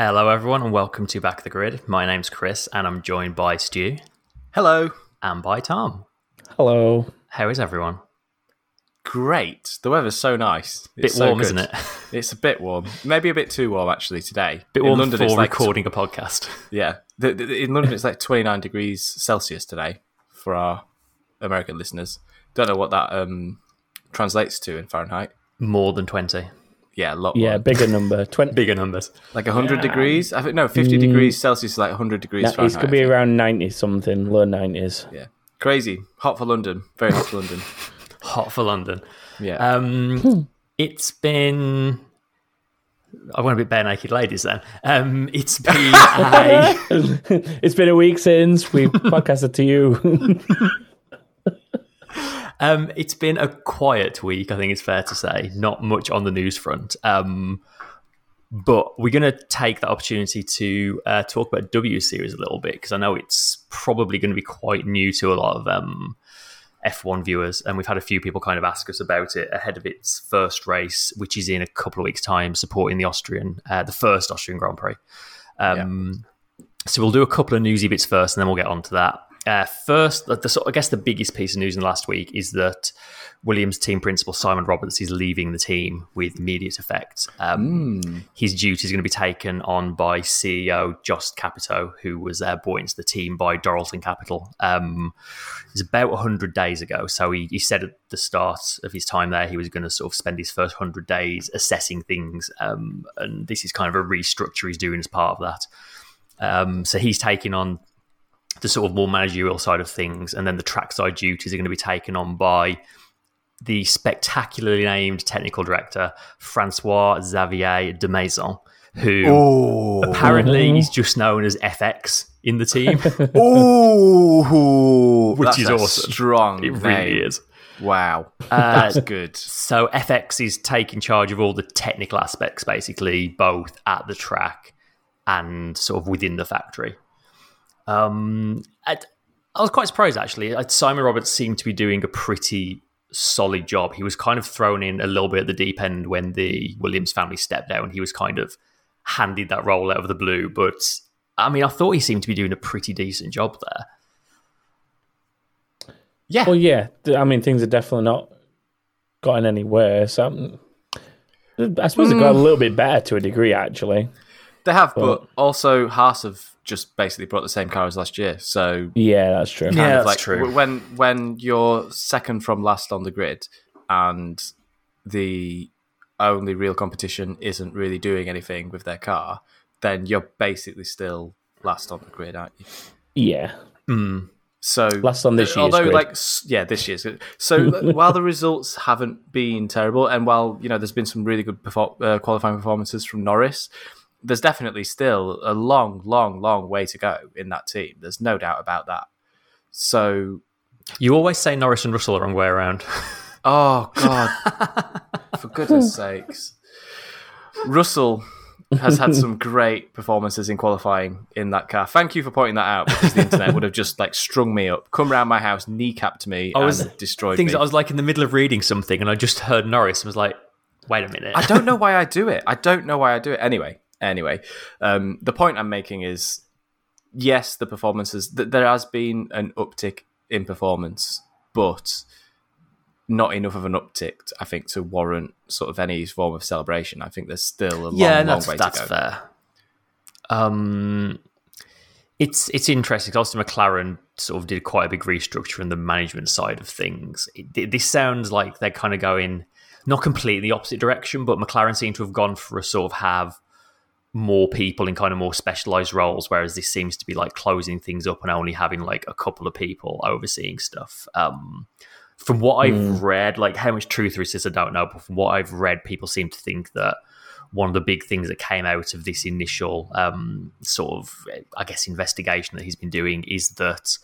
Hello, everyone, and welcome to Back of the Grid. My name's Chris, and I'm joined by Stu Hello. and by Tom. Hello. How is everyone? Great. The weather's so nice. Bit It's so warm, good. isn't it? It's a bit warm. Maybe a bit too warm actually today. Bit in warm London, for it's like recording a podcast. yeah. The, the- in London, it's like 29 degrees Celsius today for our American listeners. Don't know what that um, translates to in Fahrenheit. More than 20. Yeah, a lot Yeah, more. bigger number. 20. Bigger numbers. Like 100 degrees. I think no, 50 degrees Celsius is like 100 degrees That, Fahrenheit. it could be around 90 something, low 90s. yeah, crazy. Hot for London. Very hot for London. Hot for London. Yeah. Um, it's been. I want to be bare naked ladies then. Um, it's been a. it's been a week since we podcasted to you. Um, it's been a quiet week, I think it's fair to say. Not much on the news front. Um, but we're going to take that opportunity to uh, talk about W Series a little bit because I know it's probably going to be quite new to a lot of um, F1 viewers. And we've had a few people kind of ask us about it ahead of its first race, which is in a couple of weeks' time, supporting the Austrian, uh, the first Austrian Grand Prix. Um, So we'll do a couple of newsy bits first, and then we'll get on to that. Uh, first, the, the, I guess the biggest piece of news in the last week is that Williams team principal Simon Roberts is leaving the team with immediate effect. Um, His duties are going to be taken on by CEO Jost Capito, who was uh, brought into the team by Dorilton Capital. Um, it was about 100 days ago. So he, he said at the start of his time there, he was going to sort of spend his first 100 days assessing things. Um, and this is kind of a restructure he's doing as part of that. Um, so he's taking on the sort of more managerial side of things, and then the trackside duties are going to be taken on by the spectacularly named technical director Francois Xavier Demaison, who oh. apparently is just known as FX in the team. Ooh, Which that's is a awesome. Strong. it really name. is. Wow, Uh, that's good. So FX is taking charge of all the technical aspects, basically, both at the track and sort of within the factory. Um, I, I was quite surprised actually. Simon Roberts seemed to be doing a pretty solid job. He was kind of thrown in a little bit at the deep end when the Williams family stepped down. And he was kind of handed that role out of the blue, but I mean, I thought he seemed to be doing a pretty decent job there. Yeah, well, yeah. I mean, things are definitely not gotten any worse. Um, I suppose it got a little bit better to a degree, actually. They have, but also Haas have just basically brought the same car as last year. So Yeah, that's true. Yeah. that's like true. when when you're second from last on the grid and the only real competition isn't really doing anything with their car, then you're basically still last on the grid, aren't you? Yeah. So Last on this year's although grid. like yeah, this year's good. So while the results haven't been terrible, and while you know there's been some really good perfor- uh, qualifying performances from Norris, there's definitely still a long, long, long way to go in that team. There's no doubt about that. So You always say Norris and Russell the wrong way around. Oh God! For goodness sakes, Russell has had some great performances in qualifying in that car. Thank you for pointing that out because the internet would have just like strung me up, come round my house, kneecapped me, I was and destroyed things. me. I was like in the middle of reading something, and I just heard Norris and was like, "Wait a minute." I don't know why I do it. I don't know why I do it. Anyway, anyway, um, the point I'm making is, yes, the performances. Th- there has been an uptick in performance, but not enough of an uptick, I think, to warrant sort of any form of celebration. I think there's still a long, yeah, long that's way that's to go. fair. Um, it's it's interesting. Obviously, McLaren sort of did quite a big restructure in the management side of things. It, this sounds like they're kind of going not completely the opposite direction, but McLaren seem to have gone for a sort of have more people in kind of more specialized roles, whereas this seems to be like closing things up and only having like a couple of people overseeing stuff. Um, from what I've read, like how much truth there is this, I don't know, but from what I've read, people seem to think that one of the big things that came out of this initial um, sort of, I guess, investigation that he's been doing is that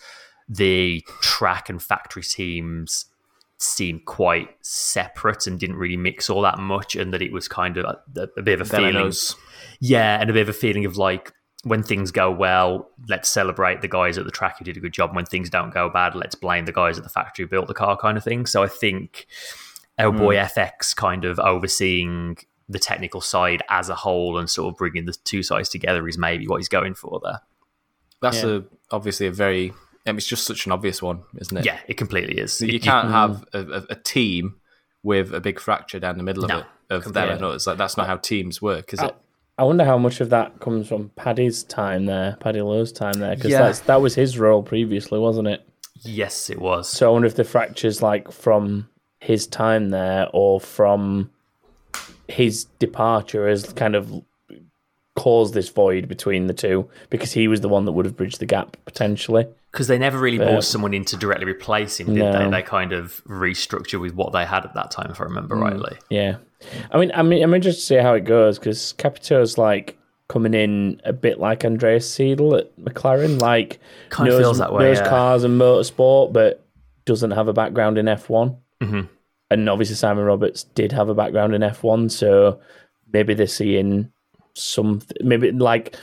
the track and factory teams seemed quite separate and didn't really mix all that much, and that it was kind of a, a bit of a feeling. Dominoes. Yeah, and a bit of a feeling of like when things go well, let's celebrate the guys at the track who did a good job. When things don't go bad, let's blame the guys at the factory who built the car, kind of thing. So I think our boy hmm. FX kind of overseeing the technical side as a whole and sort of bringing the two sides together is maybe what he's going for there. That's Yeah. a obviously a very. I mean, it's just such an obvious one, isn't it? Yeah, it completely is. You can't hmm. have a, a, a team with a big fracture down the middle No, of it of them and us. Like that's not how teams work, is uh, it? I wonder how much of that comes from Paddy's time there, Paddy Lowe's time there, because Yeah. that's that was his role previously, wasn't it? yes, it was. So I wonder if the fractures like from his time there or from his departure has kind of caused this void between the two because he was the one that would have bridged the gap potentially. Because they never really brought someone in to directly replace him, did No. they? They kind of restructured with what they had at that time, if I remember hmm. rightly. Yeah, I mean, I mean, I'm interested to see how it goes because Capito's like coming in a bit like Andreas Seidl at McLaren, like Kind knows, feels that way, knows yeah. cars and motorsport, but doesn't have a background in F1. Mhm. And obviously, Simon Roberts did have a background in F1, so maybe they're seeing some, maybe like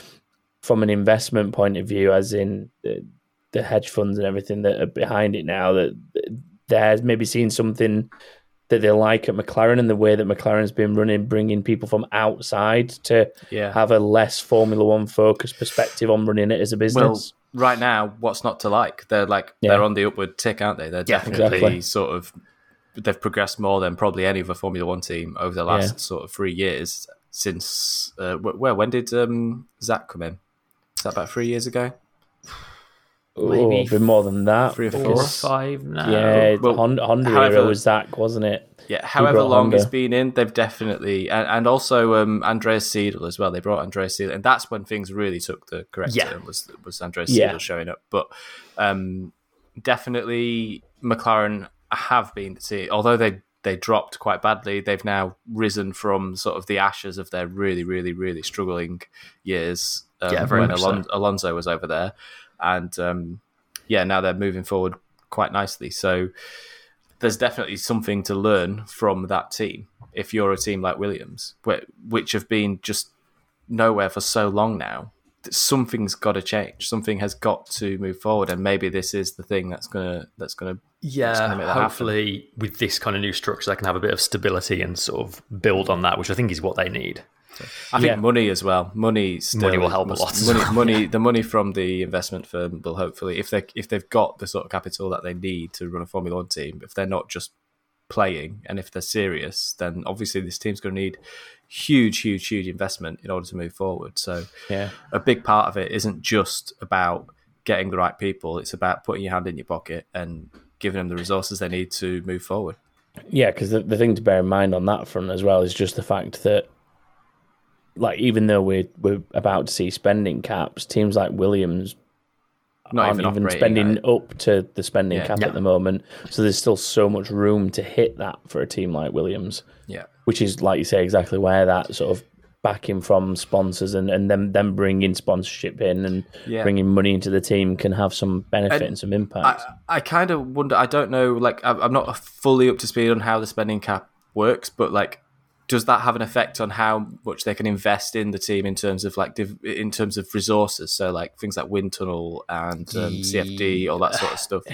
from an investment point of view, as in the, the hedge funds and everything that are behind it now, that they're maybe seeing something that they like at McLaren and the way that McLaren's been running, bringing people from outside to Yeah. have a less Formula One focused perspective on running it as a business. Well, right now, what's not to like? They're like Yeah. they're on the upward tick, aren't they? They're Yeah, definitely exactly. sort of they've progressed more than probably any other Formula One team over the last sort of three years since. Uh, where when did um, Zak come in? Is that about three years ago? Maybe oh, a bit more than that. three or Four or five now. Yeah, Well, Honda, Honda however- era was Zak, wasn't it? Yeah, however long Honda. it's been in, they've definitely and, and also um, Andreas Seidl as well. They brought Andreas Seidl, and that's when things really took the correct Yeah. turn. Was was Andreas Yeah. Seidl showing up? But um, definitely McLaren have been the team. Although they they dropped quite badly, they've now risen from sort of the ashes of their really, really, really struggling years. Um, Yeah, very when Alon- so. Alonso was over there, and um, yeah, now they're moving forward quite nicely. So there's definitely something to learn from that team if you're a team like Williams, which have been just nowhere for so long now. that Something's got to change. Something has got to move forward, and maybe this is the thing that's gonna that's gonna Yeah, gonna make that happen. hopefully with this kind of new structure, they can have a bit of stability and sort of build on that, which I think is what they need. I think Yeah. money as well. Money still Money will help a lot Money, well, money, the money from the investment firm will hopefully, if they if they've got the sort of capital that they need to run a Formula One team, if they're not just playing and if they're serious, then obviously this team's going to need huge, huge, huge investment in order to move forward. So Yeah. a big part of it isn't just about getting the right people; it's about putting your hand in your pocket and giving them the resources they need to move forward. Yeah, because the, the thing to bear in mind on that front as well is just the fact that, like, even though we're we're about to see spending caps, teams like Williams Not aren't even, even, spending at- up to the spending Yeah. cap Yeah. at the moment. So there's still so much room to hit that for a team like Williams, Yeah. which is like you say exactly where that sort of backing from sponsors and and them them bringing sponsorship in and Yeah. bringing money into the team can have some benefit And and, some impact. I, I kind of wonder. I don't know. Like, I'm I'm not fully up to speed on how the spending cap works, but like, does that have an effect on how much they can invest in the team in terms of like div- in terms of resources? So like things like wind tunnel and um, CFD, all that sort of stuff.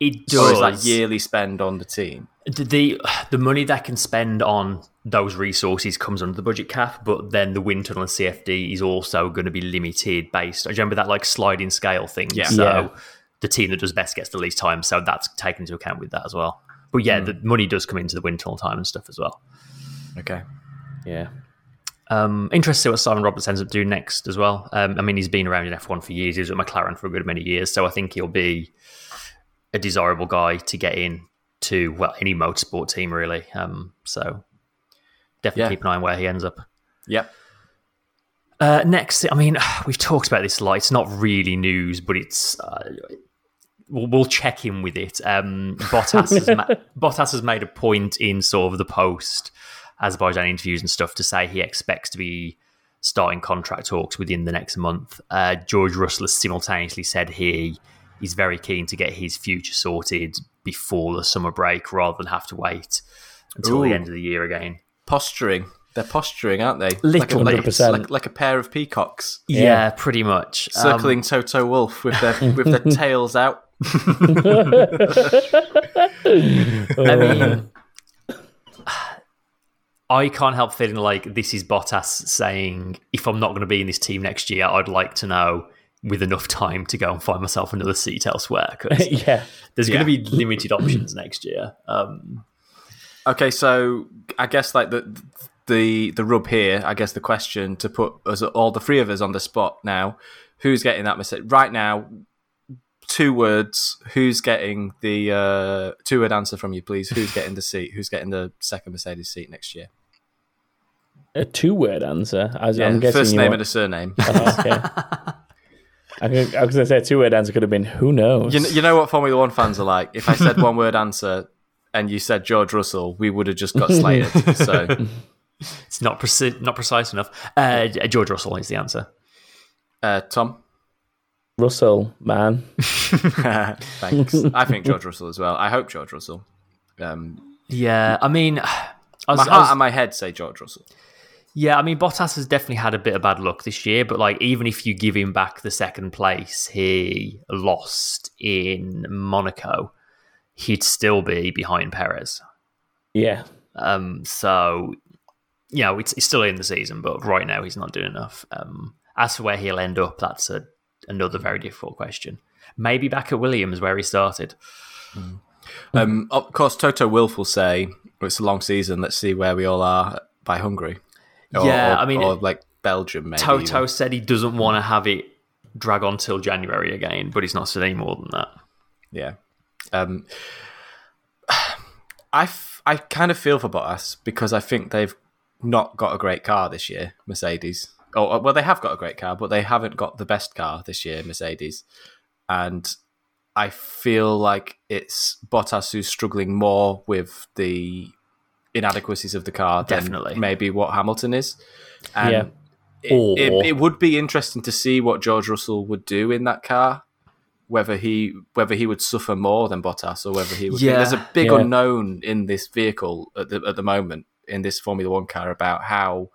It does. is that yearly spend on the team? the, the the money they can spend on those resources comes under the budget cap, but then the wind tunnel and CFD is also going to be limited based. I remember that like sliding scale thing. Yeah. So Yeah. the team that does best gets the least time, so that's taken into account with that as well. But yeah, the money does come into the wind tunnel time and stuff as well. Okay. yeah. Um, interested to see what Simon Roberts ends up doing next as well. Um, I mean, he's been around in F1 for years. He was at McLaren for a good many years, so I think he'll be a desirable guy to get in to well any motorsport team really. Um, so definitely Yeah. keep an eye on where he ends up. Yep. Uh, next, I mean, we've talked about this a lot. It's not really news, but it's. Uh, we'll, we'll check in with it. Um, Bottas, has ma- Bottas has made a point in sort of the post Azerbaijan interviews and stuff to say he expects to be starting contract talks within the next month. Uh, George Russell has simultaneously said he is very keen to get his future sorted before the summer break rather than have to wait until Ooh. the end of the year again. Posturing. They're posturing, aren't they? Little like, a, like, like, like a pair of peacocks Yeah, Yeah. pretty much. Um, circling Toto Wolff with their with their tails out. I mean, I can't help feeling like this is Bottas saying, if I'm not going to be in this team next year, I'd like to know with enough time to go and find myself another seat elsewhere. 'cause yeah. there's Yeah. going to be limited options next year. Um, Okay, so I guess like the the the rub here, I guess the question to put us all the three of us on the spot now, who's getting that message right now? Two words. Who's getting the uh, two word answer from you, please? Who's getting the seat? Who's getting the second Mercedes seat next year? A two word answer. As Yeah, I'm guessing first name want- and a surname. Oh, okay. I was going to say a two word answer could have been who knows. you, you know what Formula One fans are like. If I said one word answer and you said George Russell, we would have just got slated. so it's not preci- not precise enough. Uh, George Russell is the answer. uh, Tom. Russell, man. Thanks. I think George Russell as well. I hope George Russell. Um, Yeah, I mean, I was, my I heart was- and my head say George Russell. Yeah, I mean, Bottas has definitely had a bit of bad luck this year. But like, even if you give him back the second place he lost in Monaco, he'd still be behind Perez. Yeah. Um, so you know, it's, it's still in the season, but right now he's not doing enough. Um, as for where he'll end up, that's a, another very difficult question. Maybe back at Williams where he started. Um, of course, Toto Wolff will say "Well, it's a long season. Let's see where we all are by Hungary. Or, Yeah, I mean, or like Belgium. Maybe Toto even. said he doesn't want to have it drag on till January again, but he's not said any more than that. Yeah. Um, I, f- I kind of feel for Bottas because I think they've not got a great car this year, Mercedes. Oh, well, they have got a great car, but they haven't got the best car this year, Mercedes. And I feel like it's Bottas who's struggling more with the inadequacies of the car Definitely. maybe what Hamilton is. And Yeah. it, Or- it, it would be interesting to see what George Russell would do in that car. Whether he whether he would suffer more than Bottas or whether he would. Yeah. There's a big Yeah. unknown in this vehicle at the at the moment in this Formula One car about how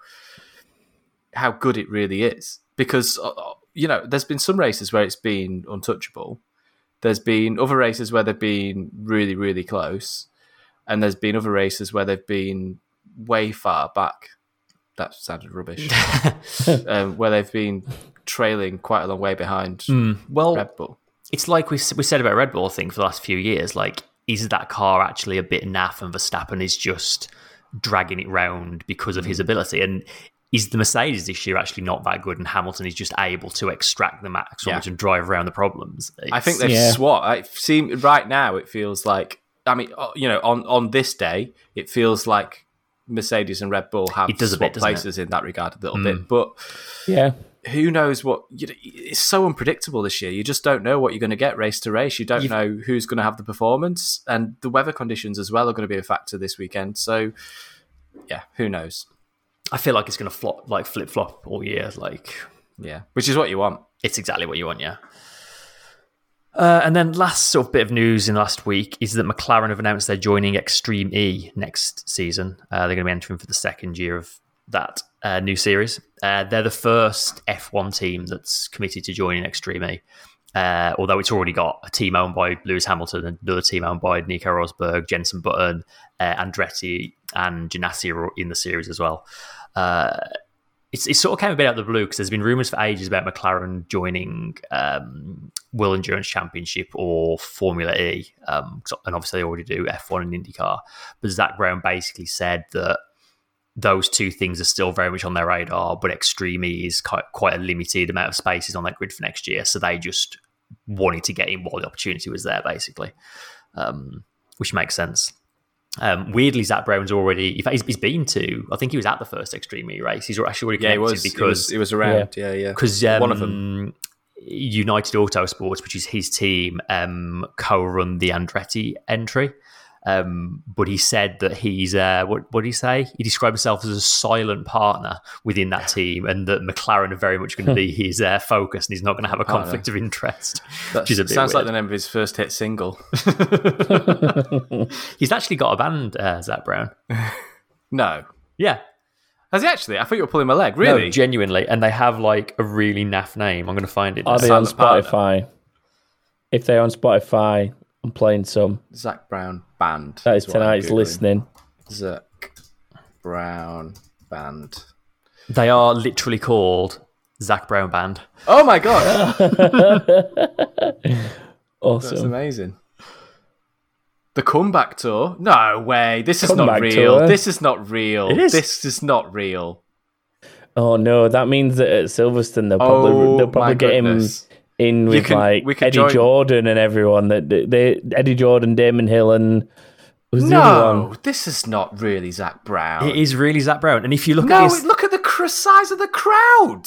how good it really is because uh, uh, you know there's been some races where it's been untouchable. There's been other races where they've been really really close, and there's been other races where they've been way far back. That sounded rubbish. um, where they've been trailing quite a long way behind Well, Red Bull. it's like we, we said about Red Bull, I think, for the last few years. Like, is that car actually a bit naff and Verstappen is just dragging it round because of his ability? And is the Mercedes this year actually not that good and Hamilton is just able to extract the maximum Yeah. and drive around the problems? I think they've Yeah. I see right now. It feels like I mean, uh, you know, on on this day, it feels like Mercedes and Red Bull have It does a bit, swapped it? places in that regard a little bit. But Yeah. who knows what? You know, it's so unpredictable this year. You just don't know what you're going to get race to race. You don't You've- know who's going to have the performance, and the weather conditions as well are going to be a factor this weekend. So, yeah, who knows? I feel like it's going to flop, like flip flop all year. Like, Yeah, which is what you want. it's exactly what you want, yeah. Uh, and then last sort of bit of news in the last week is that McLaren have announced they're joining Extreme E next season. Uh, they're going to be entering for the second year of that uh, new series. Uh, they're the first F1 team that's committed to joining Extreme E. Uh, although it's already got a team owned by Lewis Hamilton another team owned by Nico Rosberg, Jenson Button, uh, Andretti, and Ganassi are in the series as well. It's, it sort of came a bit out of the blue because there's been rumours for ages about McLaren joining um, World Endurance Championship or Formula E, um, and obviously they already do F1 and IndyCar. But Zak Brown basically said that those two things are still very much on their radar, but Extreme E is quite, quite a limited amount of spaces on that grid for next year. So they just wanted to get in while the opportunity was there, basically, um, which makes sense. Um, weirdly, Zak Brown's already, in fact, he's, he's been to, I think he was at the first Extreme E race. He's actually already Yeah, it was. Because it was around. Yeah, yeah. because um, one of them. United Autosports, which is his team, um, co-run the Andretti entry. Um, but he said that he's uh, what what did he say? He described himself as a silent partner within that team, and that McLaren are very much going to be his uh, focus, and he's not going to have a Partner. conflict of interest. That which is a bit sounds like the name of his first hit single. He's actually got a band, uh, Zach Brown. no, Yeah, has he actually? I thought you were pulling my leg. no, Really? genuinely, and they have like a really naff name. I'm going to find it. Are now. they on Silent Partner. Spotify? If they're on Spotify, I'm playing some. Zach Brown band. That is what I'm tonight's listening. Zach Brown band. They are literally called Zach Brown Band. Oh my god, awesome. that's amazing. The comeback tour? No way. This is not real. tour? This is not real. It is. This is not real. Oh no, that means that at Silverstone they'll probably Oh they'll probably get him goodness. In with can- like Eddie join- Jordan and everyone. That they, they Eddie Jordan, Damon Hill, and who's the other No, one? this is not really Zach Brown. It is really Zach Brown. And if you look no, at this, look at the cr- size of the crowd.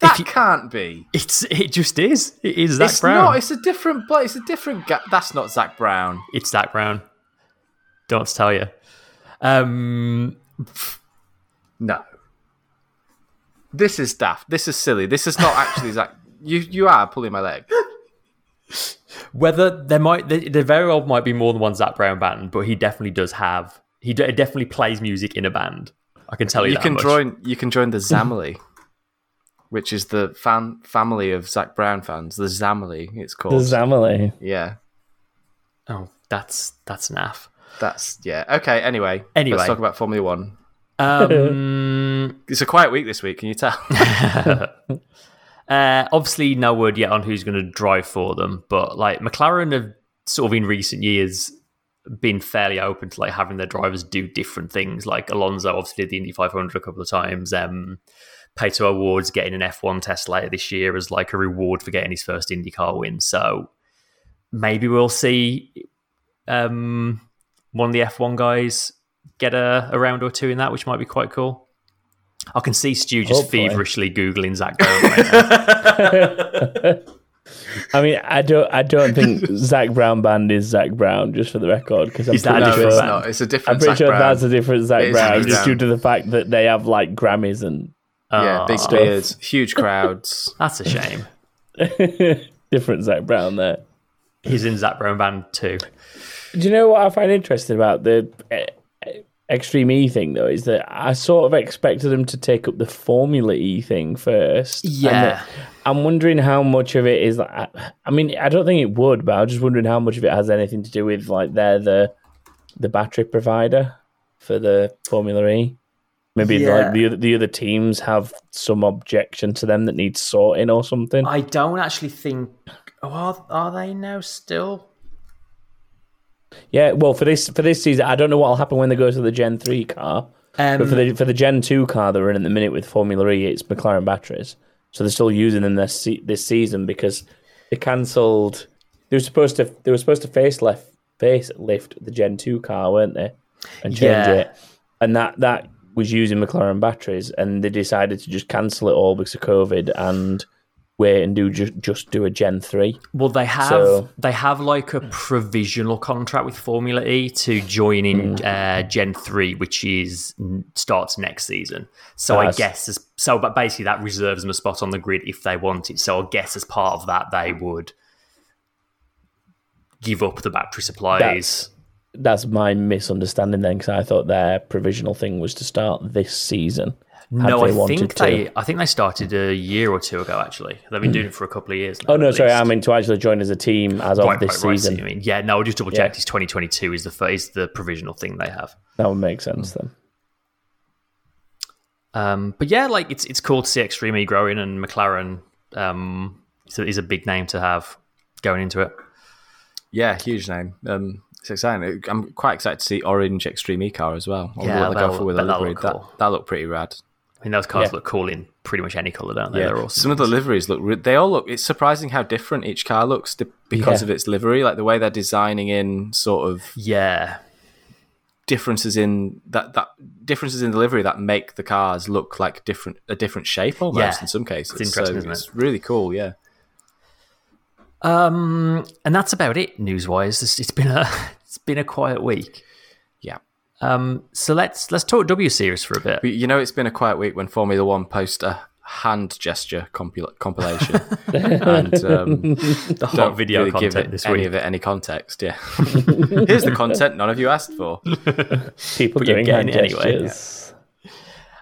That you- can't be. it's it just is. It is Zach it's Brown. not. It's a different. But it's a different. Ga- That's not Zach Brown. It's Zach Brown. Don't tell you. Um, No. This is daft. This is silly. This is not actually Zach. You you are pulling my leg. whether there might, there, there very well might be more than one Zach Brown band, but he definitely does have. He de- definitely plays music in a band. I can tell you. You that can much. join. You can join the Zamily, which is the fan family of Zach Brown fans. The Zamily, it's called. The called. Zamily. yeah, Oh, that's that's naff. that's yeah. Okay. Anyway, Anyway. let's talk about Formula One. Um, It's a quiet week this week. Can you tell? Uh, obviously, no word yet on who's going to drive for them, but like McLaren have sort of in recent years been fairly open to like having their drivers do different things. Like Alonso obviously did the Indy 500 a couple of times. Um, Pato O'Ward's getting an F1 test later this year as like a reward for getting his first IndyCar win. So maybe we'll see um, one of the F1 guys get a, a round or two in that, which might be quite cool. I can see Stu just Hopefully. feverishly googling Zach Brown right now. I mean, I don't, I don't think Zach Brown band is Zach Brown. Just for the record, because I'm Is that a pretty no, different it's sure. band? not. It's a I'm pretty Zach sure Brown. that's a different Zach It is Brown, just Brown. due to the fact that they have like Grammys and ah. yeah, big beards, huge crowds. That's a shame. different Zach Brown there. He's in Zach Brown Band too. Do you know what I find interesting about the Extreme E thing though? Is that I sort of expected them to take up the Formula E thing first. Yeah. I'm wondering how much of it is like. I- I mean, I don't think it would, but I'm just wondering how much of it has anything to do with like they're the the battery provider for the Formula E. Maybe Yeah. like the other, the other teams have some objection to them that needs sorting or something. I don't actually think. Oh, are, are they now still? Yeah, well, for this for this season, I don't know what will happen when they go to the Gen three car. Um, But for the for the Gen two car they're in at the minute with Formula E, it's McLaren batteries, so they're still using them this this season because they cancelled. They were supposed to they were supposed to facelift facelift the Gen two car, weren't they, and change Yeah. it, and that that was using McLaren batteries, and they decided to just cancel it all because of COVID and wait and do just just do a Gen three. well, they have So- they have like a provisional contract with Formula E to join in uh, Gen Three, which is starts next season. So I guess as, so, but basically that reserves them a spot on the grid if they want it. So I guess as part of that, they would give up the battery supplies. That's that's my misunderstanding then, because I thought their provisional thing was to start this season. Had no, they I wanted think to. they. I think they started a year or two ago. Actually, they've been doing it for a couple of years. Now, Oh no, sorry, least. I mean to actually join as a team as of Right, this right, right, season. see what you mean. Yeah, no, just double checked. Yeah. It's 2022 is the fir- is the provisional thing they have. That would make sense then. Um, but yeah, like it's it's cool to see Extreme E growing and McLaren um, is a- is a big name to have going into it. Yeah, huge name. Um, it's exciting. I'm quite excited to see Orange Extreme E car as well. I wonder Yeah, what they go that'll- for with a that'll That that looked pretty rad. I mean, those cars Yeah. look cool in pretty much any color, don't they? Yeah, They're awesome. some of the liveries look. Re- they all look. It's surprising how different each car looks di- because Yeah. of its livery. Like the way they're designing in sort of yeah, differences in that that differences in the livery that make the cars look like different a different shape almost Yeah. in some cases. It's interesting, so isn't it's it? really cool. Yeah. um, and that's about it news wise. It's, it's been a it's been a quiet week. Um, so let's let's talk W series for a bit. You know, it's been a quiet week when Formula One post a hand gesture compil- compilation and um, The don't video really give it this any week. of it any context. Yeah, here's the content none of you asked for. People But doing hand it anyway.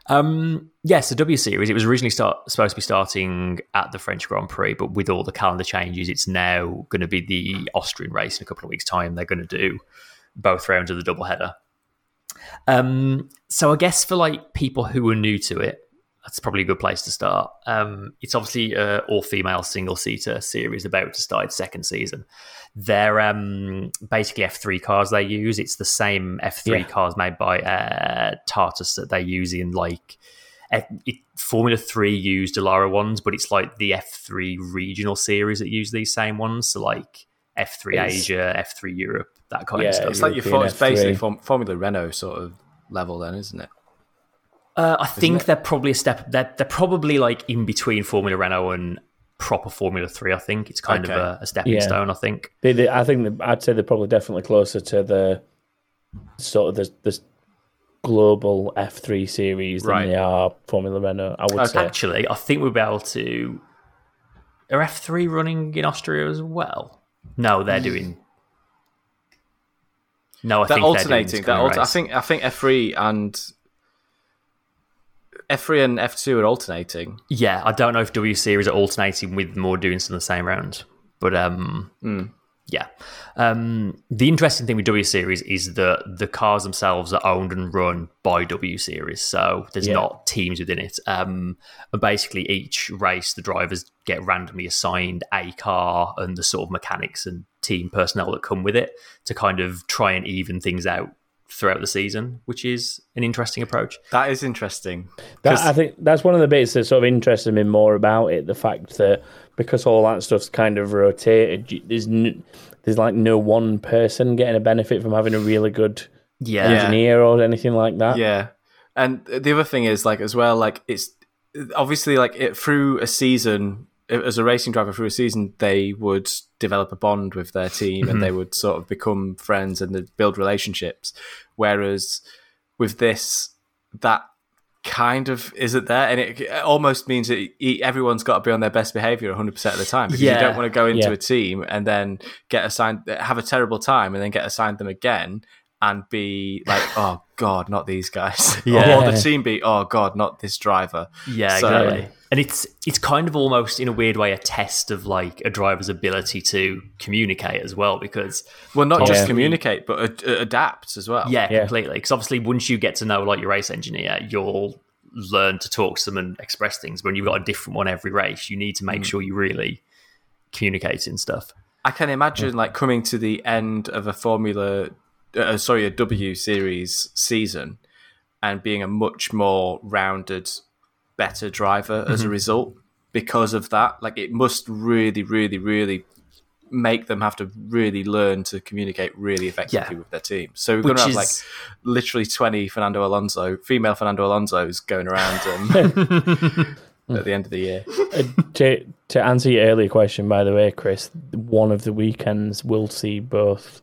Um, yes, the W Series. It was originally start, supposed to be starting at the French Grand Prix, but with all the calendar changes, it's now going to be the Austrian race in a couple of weeks' time. They're going to do both rounds of the double header. Um, so I guess for like people who are new to it, that's probably a good place to start. Um, it's obviously a all-female single-seater series about to start its second season. They're um, basically F3 cars they use. It's the same F3 Yeah. cars made by uh, Tatuus that they use in like F- it, Formula 3 used Dallara ones, but it's like the F3 regional series that use these same ones. So like F3 It's- Asia, F3 Europe, that kind Yeah, of stuff. It's like your European for, it's basically form, Formula Renault sort of level, then, isn't it? Uh, I think it? they're probably a step. They're, they're probably like in between Formula Renault and proper Formula Three. I think it's kind Okay. of a, a stepping Yeah. stone. I think. They, they, I think that I'd say they're probably definitely closer to the sort of the, the global F3 series Right. than they are Formula Renault. I would Okay. say. Actually, I think we'll be able to. Are F three running in Austria as well? No, they're doing. No, I They're think alternating. They're They're alter- I think I think F three and F three and F two are alternating. Yeah, I don't know if W Series are alternating with more doing some of the same round, but um, yeah. Um, the interesting thing with W Series is that the cars themselves are owned and run by W Series, so there's Yeah. not teams within it. Um, and basically, each race, the drivers get randomly assigned a car and the sort of mechanics and team personnel that come with it to kind of try and even things out throughout the season, which is an interesting approach. That is interesting. That, 'Cause- I think that's one of the bits that sort of interested me more about it. The fact that because all that stuff's kind of rotated, there's n- there's like no one person getting a benefit from having a really good Yeah, engineer or anything like that. Yeah, and the other thing is like as well, like it's obviously like it through a season as a racing driver through a season, they would develop a bond with their team and they mm-hmm. would sort of become friends and build relationships. Whereas with this, that kind of isn't there, and it, almost means that everyone's got to be on their best behavior 100 percent of the time because Yeah. you don't want to go into Yeah. a team and then get assigned, have a terrible time, and then get assigned them again. And be like, oh god, not these guys. Yeah. Or the team be, oh god, not this driver. Yeah, So- exactly. And it's it's kind of almost in a weird way a test of like a driver's ability to communicate as well because Well, not just Yeah. communicate, but ad- adapt as well. yeah, Yeah. completely. Because obviously, once you get to know like your race engineer, you'll learn to talk to them and express things. When you've got a different one every race, you need to make sure you really communicate and stuff. I can imagine like coming to the end of a Formula, uh, sorry, a W Series season, and being a much more rounded, better driver as a result because of that. Like it must really, really, really make them have to really learn to communicate really effectively Yeah. with their team. So we're going to have is- like literally twenty Fernando Alonso, female Fernando Alonso's going around um, at the end of the year. Uh, to to answer your earlier question, by the way, Chris, one of the weekends we'll see both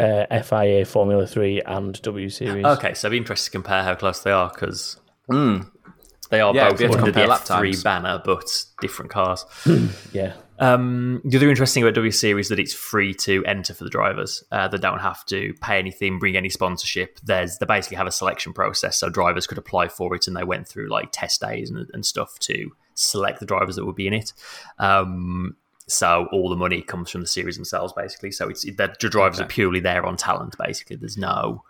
uh, FIA Formula Three and W Series. Okay, so it'd be interested to compare how close they are because Mm. They are Yeah, both we have to under the compare lap F3 times. banner, but different cars. Yeah, Um, the other interesting about W Series is that it's free to enter for the drivers. Uh, they don't have to pay anything, bring any sponsorship. There's they basically have a selection process, so drivers could apply for it, and they went through like test days and, and stuff to select the drivers that would be in it. Um, so all the money comes from the series themselves, basically. So it's the drivers are purely there on talent. Basically, there's no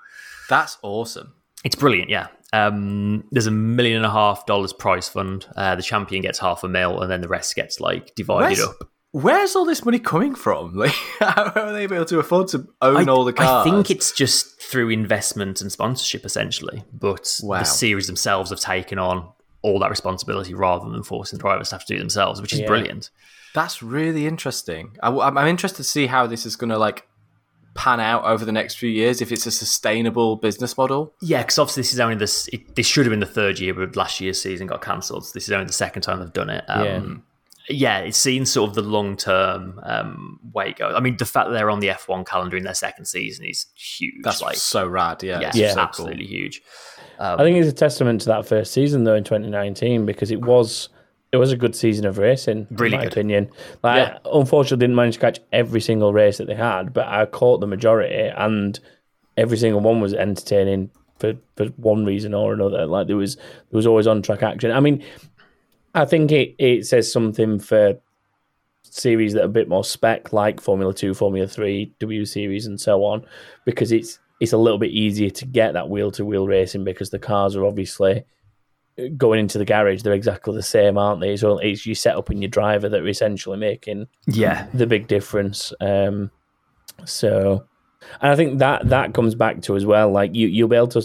That's awesome. It's brilliant, yeah. Um, there's a million and a half dollars prize fund. Uh, the champion gets half a mil, and then the rest gets like divided Where's, up. where's all this money coming from? Like, how are they able to afford to own I, all the cars? I think it's just through investment and sponsorship, essentially. But Wow. the series themselves have taken on all that responsibility rather than forcing the drivers to have to do it themselves, which is Yeah. brilliant. that's really interesting. I, am interested to see how this is going to like pan out over the next few years. If it's a sustainable business model. Yeah, because obviously this is only this. It, this should have been the third year, but last year's season got cancelled. So this is only the second time they've done it. Um, yeah. it's seen sort of the long term um, way it goes. I mean, the fact that they're on the F1 calendar in their second season is huge. That's like, so rad. Yeah, yeah, Yeah. so cool. absolutely huge. I think it's a testament to that first season though in 2019 because it was it was a good season of racing. Really in my good. opinion. Like, Yeah. I unfortunately didn't manage to catch every single race that they had, but I caught the majority, and every single one was entertaining for, for one reason or another. Like there was there was always on track action. I mean, I think it it says something for series that are a bit more spec, like Formula Two, Formula Three, W Series, and so on, because it's it's a little bit easier to get that wheel to wheel racing because the cars are obviously going into the garage. They're exactly the same, aren't they? So it's your setup and your driver that are essentially making Yeah, the big difference. Um, so, and I think that that comes back to as well. Like you, you'll be able to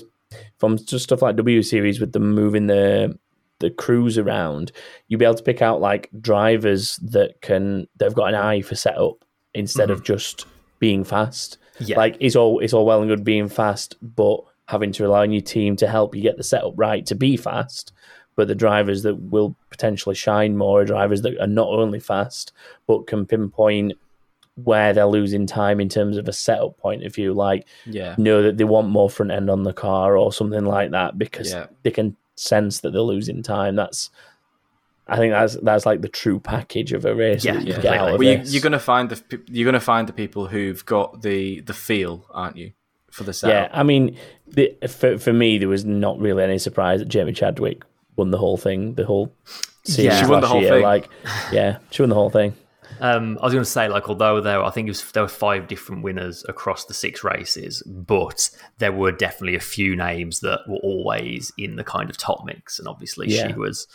from just stuff like W Series with them moving the the crews around. You'll be able to pick out like drivers that can they've got an eye for setup instead of just being fast. yeah, Like it's all it's all well and good being fast, but having to rely on your team to help you get the setup right to be fast. But the drivers that will potentially shine more are drivers that are not only fast but can pinpoint where they're losing time in terms of a setup point of view. Like Yeah. know that they want more front end on the car or something like that because Yeah. they can sense that they're losing time. That's I think that's that's like the true package of a race Yeah, you yeah. Of well, you, you're going to find the you're going to find the people who've got the the feel, aren't you, for the Yeah. I mean, the, for for me, there was not really any surprise that Jamie Chadwick won the whole thing, the whole series She won the last whole year. thing. Like, yeah, she won the whole thing. Um, I was going to say, like, although there, I think it was there were five different winners across the six races, but there were definitely a few names that were always in the kind of top mix, and obviously Yeah. she was.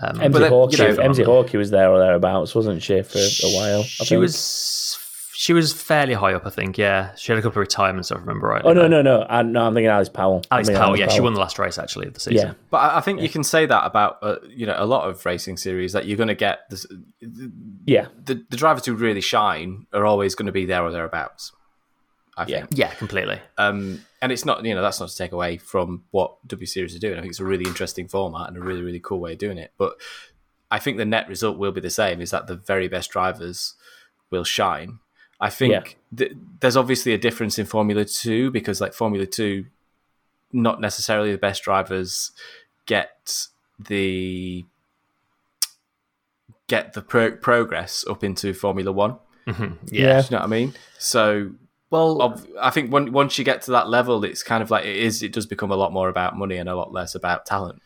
Um, MZ Hawkey, you know- MZ Hawkey was there or thereabouts, wasn't she, for a while? I she think. was she was fairly high up, I think. Yeah, she had a couple of retirements, if I remember right. Oh no, no, no! I, no, I'm thinking Alice Powell. I'm Alex thinking Powell. Yeah, she won the last race actually of the season. Yeah, But I, I think you can say that about uh, you know a lot of racing series that you're going to get this, yeah, the the drivers who really shine are always going to be there or thereabouts. I Yeah. think. Yeah, completely. Um, and it's not, you know, that's not to take away from what W Series are doing. I think it's a really interesting format and a really, really cool way of doing it. But I think the net result will be the same: is that the very best drivers will shine. I think Yeah. th- there's obviously a difference in Formula Two because, like Formula Two, not necessarily the best drivers get the get the pro- progress up into Formula One. Mhm. Yeah. Yeah. Do you know what I mean? So Well, of, I think when, once you get to that level, it's kind of like it is. It does become a lot more about money and a lot less about talent.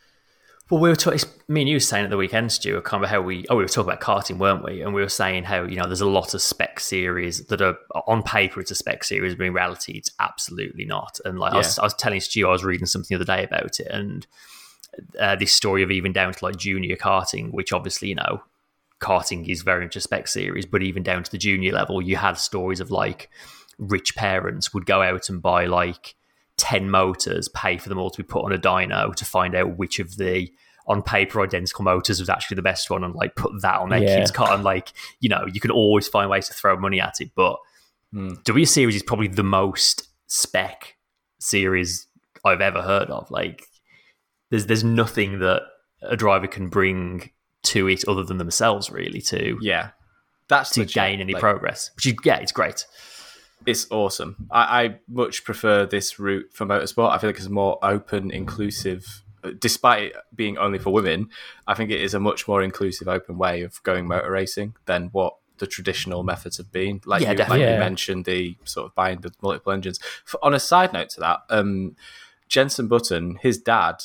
Well, we were talking. Me and you were saying at the weekend, Stu, kind of how we. Oh, we were talking about karting, weren't we? And we were saying how you know there's a lot of spec series that are on paper it's a spec series, but in reality it's absolutely not. And like I, was, I was telling Stu, I was reading something the other day about it, and uh, this story of even down to like junior karting, which obviously you know karting is very much a spec series, but even down to the junior level, you had stories of like rich parents would go out and buy like 10 motors, pay for them all to be put on a dyno to find out which of the on paper identical motors was actually the best one and like put that on their Yeah. kids' car. And like, you know, you can always find ways to throw money at it. But Hmm. W Series is probably the most spec series I've ever heard of. Like, there's there's nothing that a driver can bring to it other than themselves, really, to Yeah, that's to legit. gain any Like, progress. Which is yeah, it's great. It's awesome. I, I much prefer this route for motorsport. I feel like it's more open, inclusive. Despite it being only for women, I think it is a much more inclusive, open way of going motor racing than what the traditional methods have been. Like, Yeah, you, like definitely. you mentioned, the sort of buying the multiple engines. For, on a side note to that, um, Jenson Button, his dad,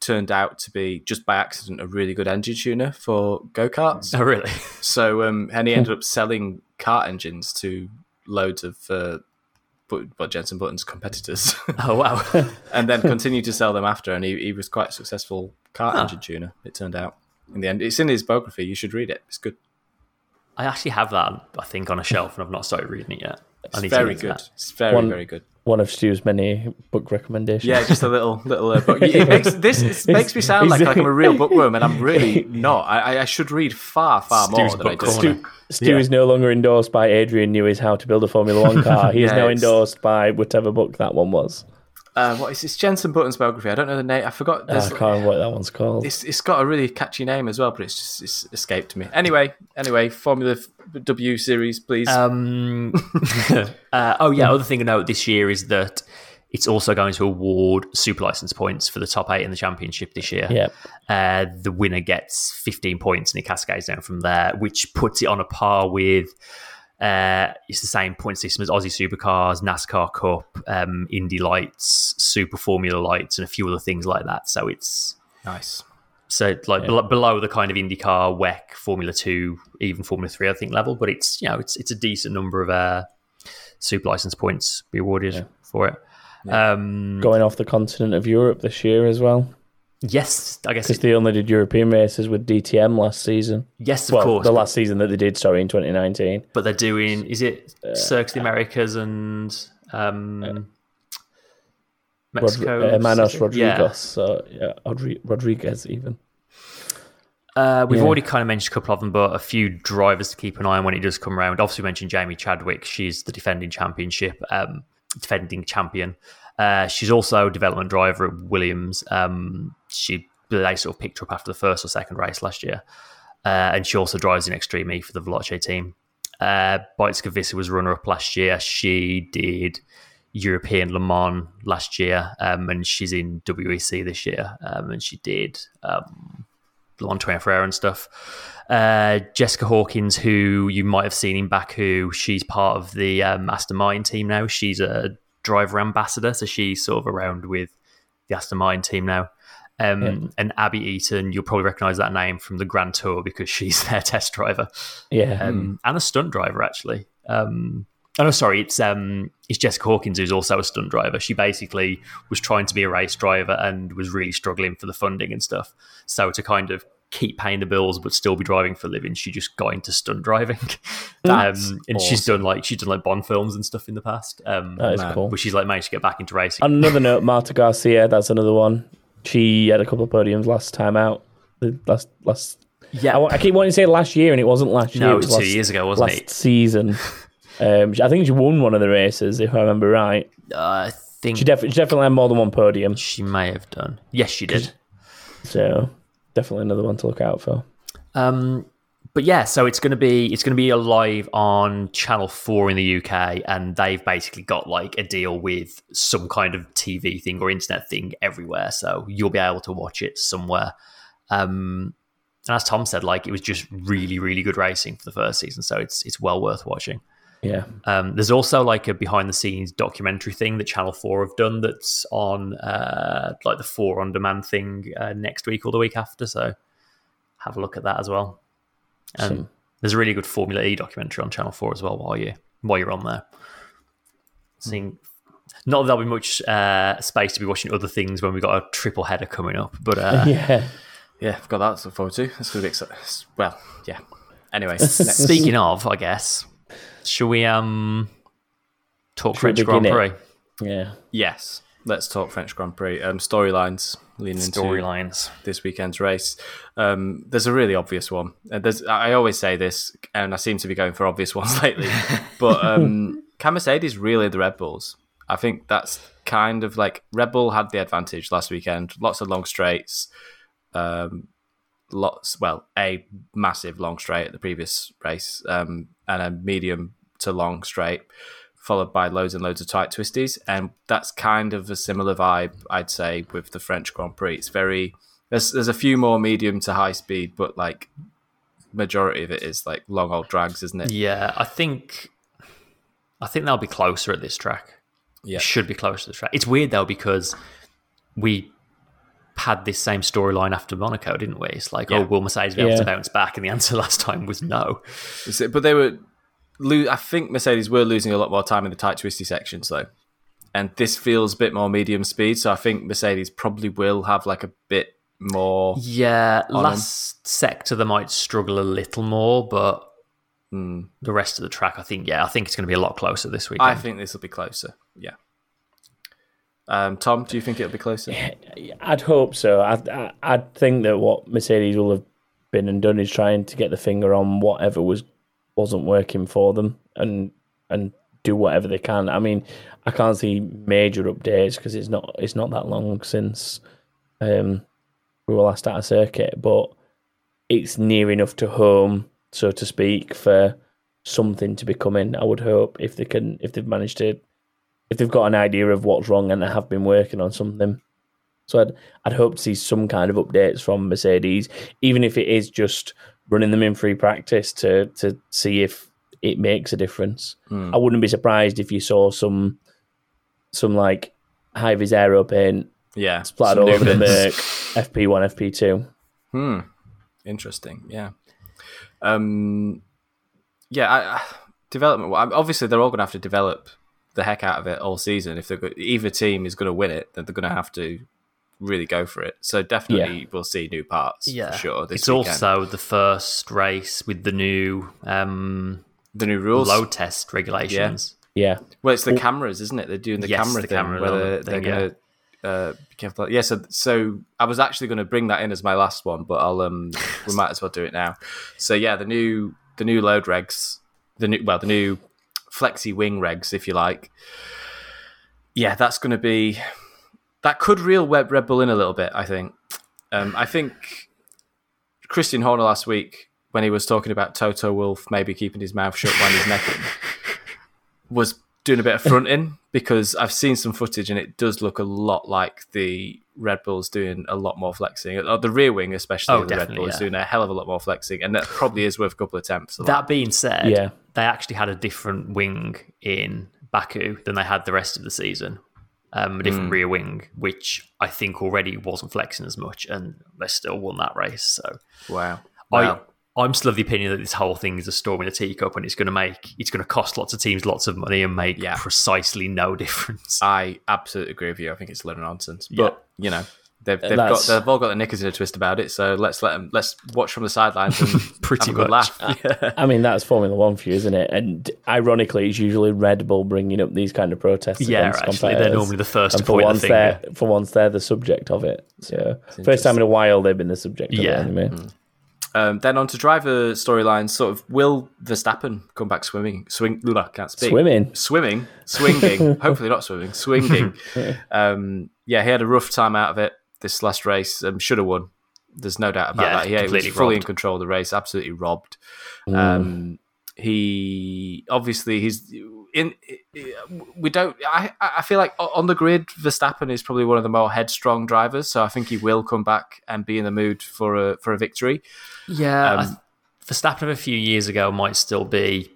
turned out to be just by accident a really good engine tuner for go karts. Oh, really? So, um, and he ended up selling kart engines to loads of uh, but, but Jenson Button's competitors, Oh, wow. and then continued to sell them after. And he, he was quite a successful car Huh. engine tuner. It turned out in the end. It's in his biography. You should read it. It's good. I actually have that, I think, on a shelf, and I've not started reading it yet. It's very good. that. It's very One- very good. One of Stu's many book recommendations. Yeah, just a little little uh, book. It makes this it makes me sound like, like I'm a real bookworm, and I'm really not. I, I- I should read far far more Stu's than I do. Stu, Stu Yeah. is no longer endorsed by Adrian Newey's How to Build a Formula One Car. He is now it's- endorsed by whatever book that one was. Uh, what is this? Jenson Button's biography. I don't know the name. I forgot. Ah, I can't remember what that one's called. it's it's got a really catchy name as well, but it's just it's escaped me. Anyway, anyway, Formula W series, please. Um, uh, oh, yeah. Other thing to note this year is that it's also going to award super license points for the top eight in the championship this year. Yeah. Uh, the winner gets 15 points and it cascades down from there, which puts it on a par with. Uh, it's the same point system as Aussie Supercars, NASCAR Cup, um, Indy Lights, Super Formula Lights, and a few other things like that. So it's nice. so like bel- below the kind of IndyCar, WEC, Formula Two, even Formula Three, I think level, but it's you know it's it's a decent number of uh, super license points be awarded for it. Um, Going off the continent of Europe this year as well, yes, I guess. because they only did European races with DTM last season. yes, of well, course. the last season that they did, sorry, in 2019. but they're doing. Is it Uh, the Americas and um, Rod- Mexico? uh, Manos Rodriguez, Yeah. so yeah, Rodri- Rodriguez even. Uh, we've Yeah. already kind of mentioned a couple of them, but a few drivers to keep an eye on when it does come around. Obviously, we mentioned Jamie Chadwick. She's the defending championship, um, defending champion. Uh, she's also a development driver at Williams. Um, she they sort of picked her up after the first or second race last year, uh, and she also drives in Extreme E for the Veloce team. Uh, Beitske was runner up last year. She did European Le Mans last year, um, and she's in WEC this year, um, and she did. Um, on 24 hour and stuff. Uh, Jessica Hawkins, who you might have seen in Baku, she's part of the um, Aston Martin team now. She's a driver ambassador, so she's sort of around with the Aston Martin team now. Um, Yeah. And Abbie Eaton, you'll probably recognize that name from the Grand Tour because she's their test driver Yeah, um, and a stunt driver actually. Um, oh no, sorry, it's um, it's Jessica Hawkins who's also a stunt driver. She basically was trying to be a race driver and was really struggling for the funding and stuff. So to kind of keep paying the bills but still be driving for a living, she just got into stunt driving. That's um, and she's done like she's done like Bond films and stuff in the past. Um, that is man. cool. but she's like managed to get back into racing. Another note, Marta Garcia, that's another one. She had a couple of podiums last time out. The last last yeah, I, I keep wanting to say last year, and it wasn't last year. no, it it was two last, years ago, wasn't last it? season. Um, I think she won one of the races, if I remember right. Uh, I think She, def- she definitely had more than one podium, she may have done. Yes, she did. so definitely another one to look out for. Um, but yeah, so it's going to be it's going to be live on Channel Four in the UK, and they've basically got like a deal with some kind of TV thing or internet thing everywhere, so you'll be able to watch it somewhere. Um, and as Tom said, like it was just really, really good racing for the first season, so it's it's well worth watching. Yeah, Um, there's also like a behind the scenes documentary thing that Channel Four have done that's on uh, like the Four on Demand thing uh, next week or the week after. So have a look at that as well. And Awesome. there's a really good Formula E documentary on Channel Four as well while you while you're on there. Seeing, not that there'll be much uh, space to be watching other things when we've got a triple header coming up, but uh, yeah. Yeah, I've got that to look forward to. That's going to be exciting. Well, yeah. Anyway, speaking of, I guess, shall we um talk Should French Grand Prix it? Yeah. yes, let's talk French Grand Prix. Um, storylines leading into storylines? this weekend's race. Um, there's a really obvious one. Uh, there's, I always say this, and I seem to be going for obvious ones lately. but um, can Mercedes really the Red Bulls? I think that's kind of like Red Bull had the advantage last weekend. Lots of long straights. Um, lots, well, a massive long straight at the previous race, um, and a medium to long straight, followed by loads and loads of tight twisties. And that's kind of a similar vibe, I'd say, with the French Grand Prix. It's very there's there's a few more medium to high speed, but like majority of it is like long old drags, isn't it? Yeah, I think I think they'll be closer at this track. Yeah. should be closer to the track. It's weird though because we had this same storyline after Monaco, didn't we? It's like, Yeah. oh, will Mercedes be able Yeah. to bounce back? And the answer last time was no. But they were, I think Mercedes were losing a lot more time in the tight twisty sections though, and this feels a bit more medium speed. So I think Mercedes probably will have like a bit more. Yeah, last sector they might struggle a little more, but Hmm. the rest of the track, I think, yeah, I think it's going to be a lot closer this week. I think this will be closer. Yeah. Um, Tom, do you think it'll be closer? I'd hope so. I, I I'd think that what Mercedes will have been and done is trying to get the finger on whatever was wasn't working for them and and do whatever they can. I mean, I can't see major updates because it's not it's not that long since um, we were last at a circuit, but it's near enough to home, so to speak, for something to be coming. I would hope if they can if they've managed to if they've got an idea of what's wrong and they have been working on something. So I'd I'd hope to see some kind of updates from Mercedes, even if it is just running them in free practice to to see if it makes a difference. Hmm. I wouldn't be surprised if you saw some some like high vis aero paint Yeah. splattered all over the Merc FP one, FP two. Hmm. Interesting. Yeah. Um. Yeah. I, I, development. Obviously, they're all going to have to develop the heck out of it all season. If they're go- either team is going to win it, then they're going to have to really go for it. So definitely, we'll see new parts Yeah, for sure. This it's weekend. also the first race with the new um, the new rules. load test regulations. Yeah. Well, it's the cameras, isn't it? They're doing the Yes, camera the thing, camera where they're, they're going to uh, be careful. Yeah, so so I was actually going to bring that in as my last one, but I'll um we might as well do it now. So yeah, the new the new load regs, the new well the new flexi wing regs, if you like. Yeah, that's going to be that could reel Web Red Bull in a little bit. I think. Um, I think Christian Horner last week when he was talking about Toto Wolff maybe keeping his mouth shut when he's necking was doing a bit of fronting because I've seen some footage and it does look a lot like the Red Bull's doing a lot more flexing. Or the rear wing, especially Oh, the Red definitely, Bull, is doing a hell of a lot more flexing, and that probably is worth a couple of attempts. of That being said, Yeah. They actually had a different wing in Baku than they had the rest of the season. Um, a different Hmm. rear wing, which I think already wasn't flexing as much, and they still won that race. So Wow. Wow. I, I'm still of the opinion that this whole thing is a storm in a teacup, and it's going to make it's going to cost lots of teams lots of money and make Yeah. precisely no difference. I absolutely agree with you. I think it's a load of nonsense. But you know, they've, they've got they've all got their knickers in a twist about it. So let's let them. Let's watch from the sidelines and Pretty good much. laugh. Yeah. I mean, that's Formula One for you, isn't it? And ironically, it's usually Red Bull bringing up these kind of protests yeah, actually, they're normally the first and to for point the once, finger. they're for once they're the subject of it. So first time in a while they've been the subject of Yeah. it. Anyway, Um, then on to driver storylines. Sort of will Verstappen come back swimming? Swing. I can't speak. swimming. swimming, swinging. hopefully not swimming, swinging. Um, yeah, he had a rough time out of it this last race. Um, should have won. There's no doubt about Yeah, that. Yeah, he was fully in control of the race. Absolutely robbed. Um, he obviously he's in. We don't. I I feel like on the grid, Verstappen is probably one of the more headstrong drivers. So I think he will come back and be in the mood for a for a victory. Yeah, Um, Verstappen of a few years ago might still be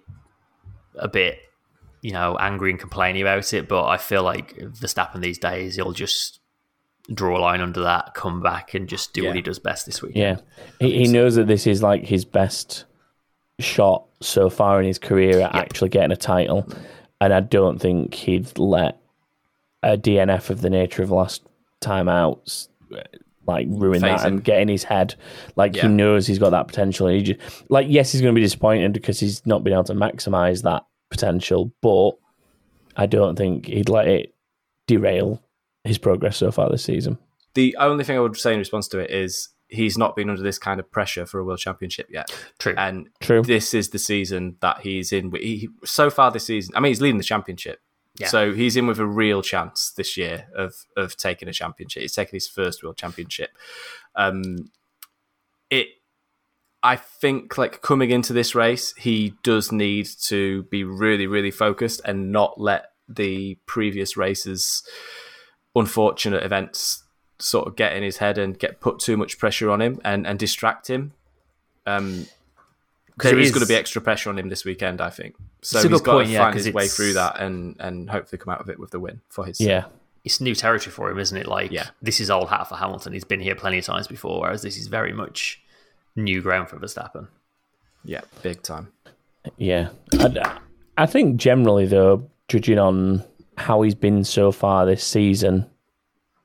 a bit, you know, angry and complaining about it, but I feel like Verstappen these days he'll just draw a line under that, come back, and just do Yeah. what he does best this week. Yeah, he, he knows that this is like his best shot so far in his career at actually getting a title, and I don't think he'd let a DNF of the nature of last time out like ruin Phase that him. and get in his head. Like Yeah. he knows he's got that potential. And he just, like yes, he's going to be disappointed because he's not been able to maximize that potential, but I don't think he'd let it derail his progress so far this season. The only thing I would say in response to it is he's not been under this kind of pressure for a world championship yet. True. And True. this is the season that he's in. with- He, so far this season, I mean, he's leading the championship. Yeah. So he's in with a real chance this year of of taking a championship. He's taking his first world championship. Um, it, I think, like coming into this race, he does need to be really, really focused and not let the previous races unfortunate events sort of get in his head and get put too much pressure on him and, and distract him. Um, there it is is- going to be extra pressure on him this weekend, I think. So he's got point, to yeah, find 'cause his way through that and, and hopefully come out of it with the win for his. Yeah. it's new territory for him, isn't it? Like, Yeah. this is old hat for Hamilton. He's been here plenty of times before, whereas this is very much new ground for Verstappen. yeah, big time. Yeah, I, I think generally though, judging on how he's been so far this season,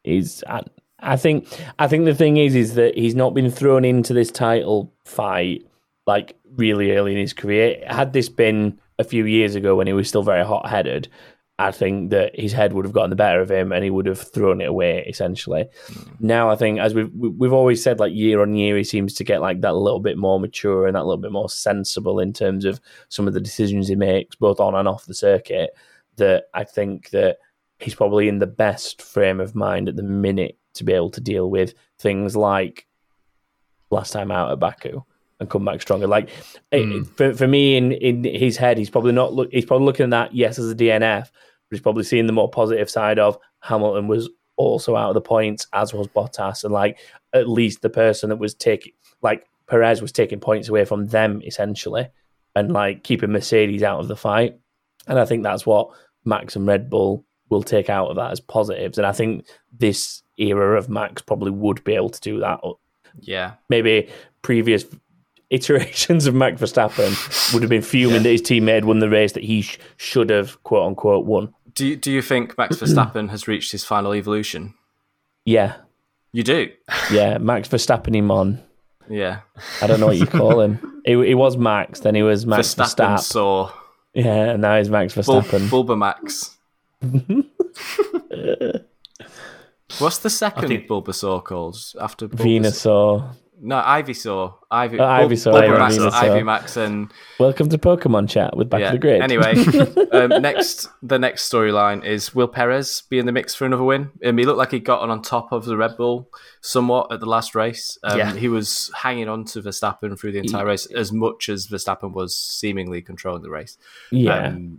is I, I think I think the thing is is that he's not been thrown into this title fight like really early in his career. Had this been a few years ago when he was still very hot headed, I think that his head would have gotten the better of him and he would have thrown it away essentially. Hmm. Now I think as we've we've always said like year on year he seems to get like that little bit more mature and that little bit more sensible in terms of some of the decisions he makes both on and off the circuit that I think that he's probably in the best frame of mind at the minute to be able to deal with things like last time out at Baku and come back stronger. Like it- hmm. for for me, in in his head, he's probably not look. He's probably looking at that yes as a DNF, but he's probably seeing the more positive side of Hamilton was also out of the points, as was Bottas, and like at least the person that was taking like Perez was taking points away from them essentially, and like keeping Mercedes out of the fight. And I think that's what Max and Red Bull will take out of that as positives. And I think this era of Max probably would be able to do that. Yeah, Maybe previous iterations of Max Verstappen would have been fuming that his teammate won the race that he sh- should have, quote unquote, won. Do you, do you think Max Verstappen has reached his final evolution? Yeah, You do. yeah. Max Verstappen him on. Yeah. I don't know what you call him. He, he was Max, then he was Max Verstappen Verstappen. saw Yeah, and now he's Max Bul- Bulba Max. What's the second think- Bulbasaur called after Bulbas- Venusaur. No, Ivysaur. Ivy, Oh, Bul- Ivysaur, yeah, Bulbamax, Venusaur. Ivy Max, and Welcome to Pokemon Chat with Back yeah. of the Grid. Anyway, um, next the next storyline is will Perez be in the mix for another win? Um, he looked like he got on on top of the Red Bull somewhat at the last race. Um, Yeah. He was hanging on to Verstappen through the entire race as much as Verstappen was seemingly controlling the race. yeah, Um,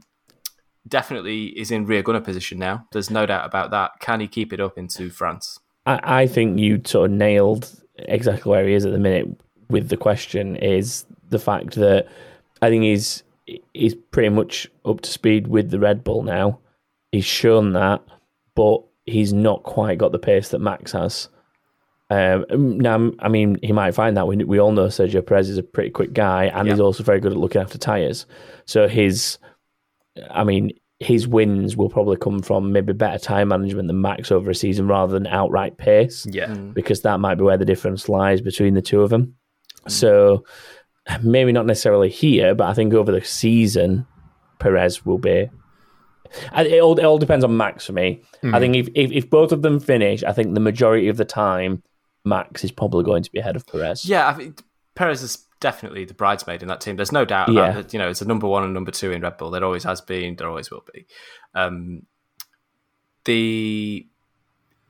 definitely is in rear gunner position now. There's no doubt about that. Can he keep it up into France? I, I think you sort of nailed exactly where he is at the minute with the question is the fact that I think he's he's pretty much up to speed with the Red Bull now. He's shown that, but he's not quite got the pace that Max has. Um, now, I mean, he might find that we we all know Sergio Perez is a pretty quick guy, and he's also very good at looking after tires. So his, I mean, his wins will probably come from maybe better time management than Max over a season rather than outright pace Yeah. Mm. because that might be where the difference lies between the two of them. Mm. So maybe not necessarily here, but I think over the season, Perez will be. It all, it all depends on Max for me. I mm. think if, if if both of them finish, I think the majority of the time, Max is probably going to be ahead of Perez. Yeah, I think Perez is definitely the bridesmaid in that team. There's no doubt about Yeah. it. You know, it's a number one and number two in Red Bull. There always has been. There always will be. Um, the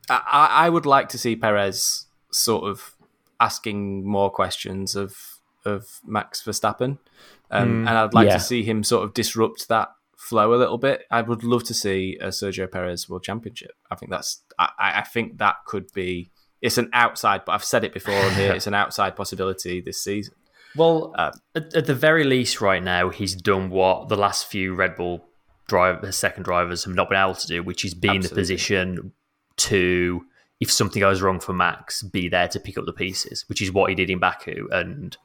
I, I would like to see Perez sort of asking more questions of of Max Verstappen, um, and I'd like Yeah. to see him sort of disrupt that flow a little bit. I would love to see a Sergio Perez World Championship. I think that's I, I think that could be. It's an outside, but I've said it before on here. It's an outside possibility this season. Well, Uh, at, at the very least, right now, he's done what the last few Red Bull drive, second drivers have not been able to do, which is be in the position to, if something goes wrong for Max, be there to pick up the pieces, which is what he did in Baku. And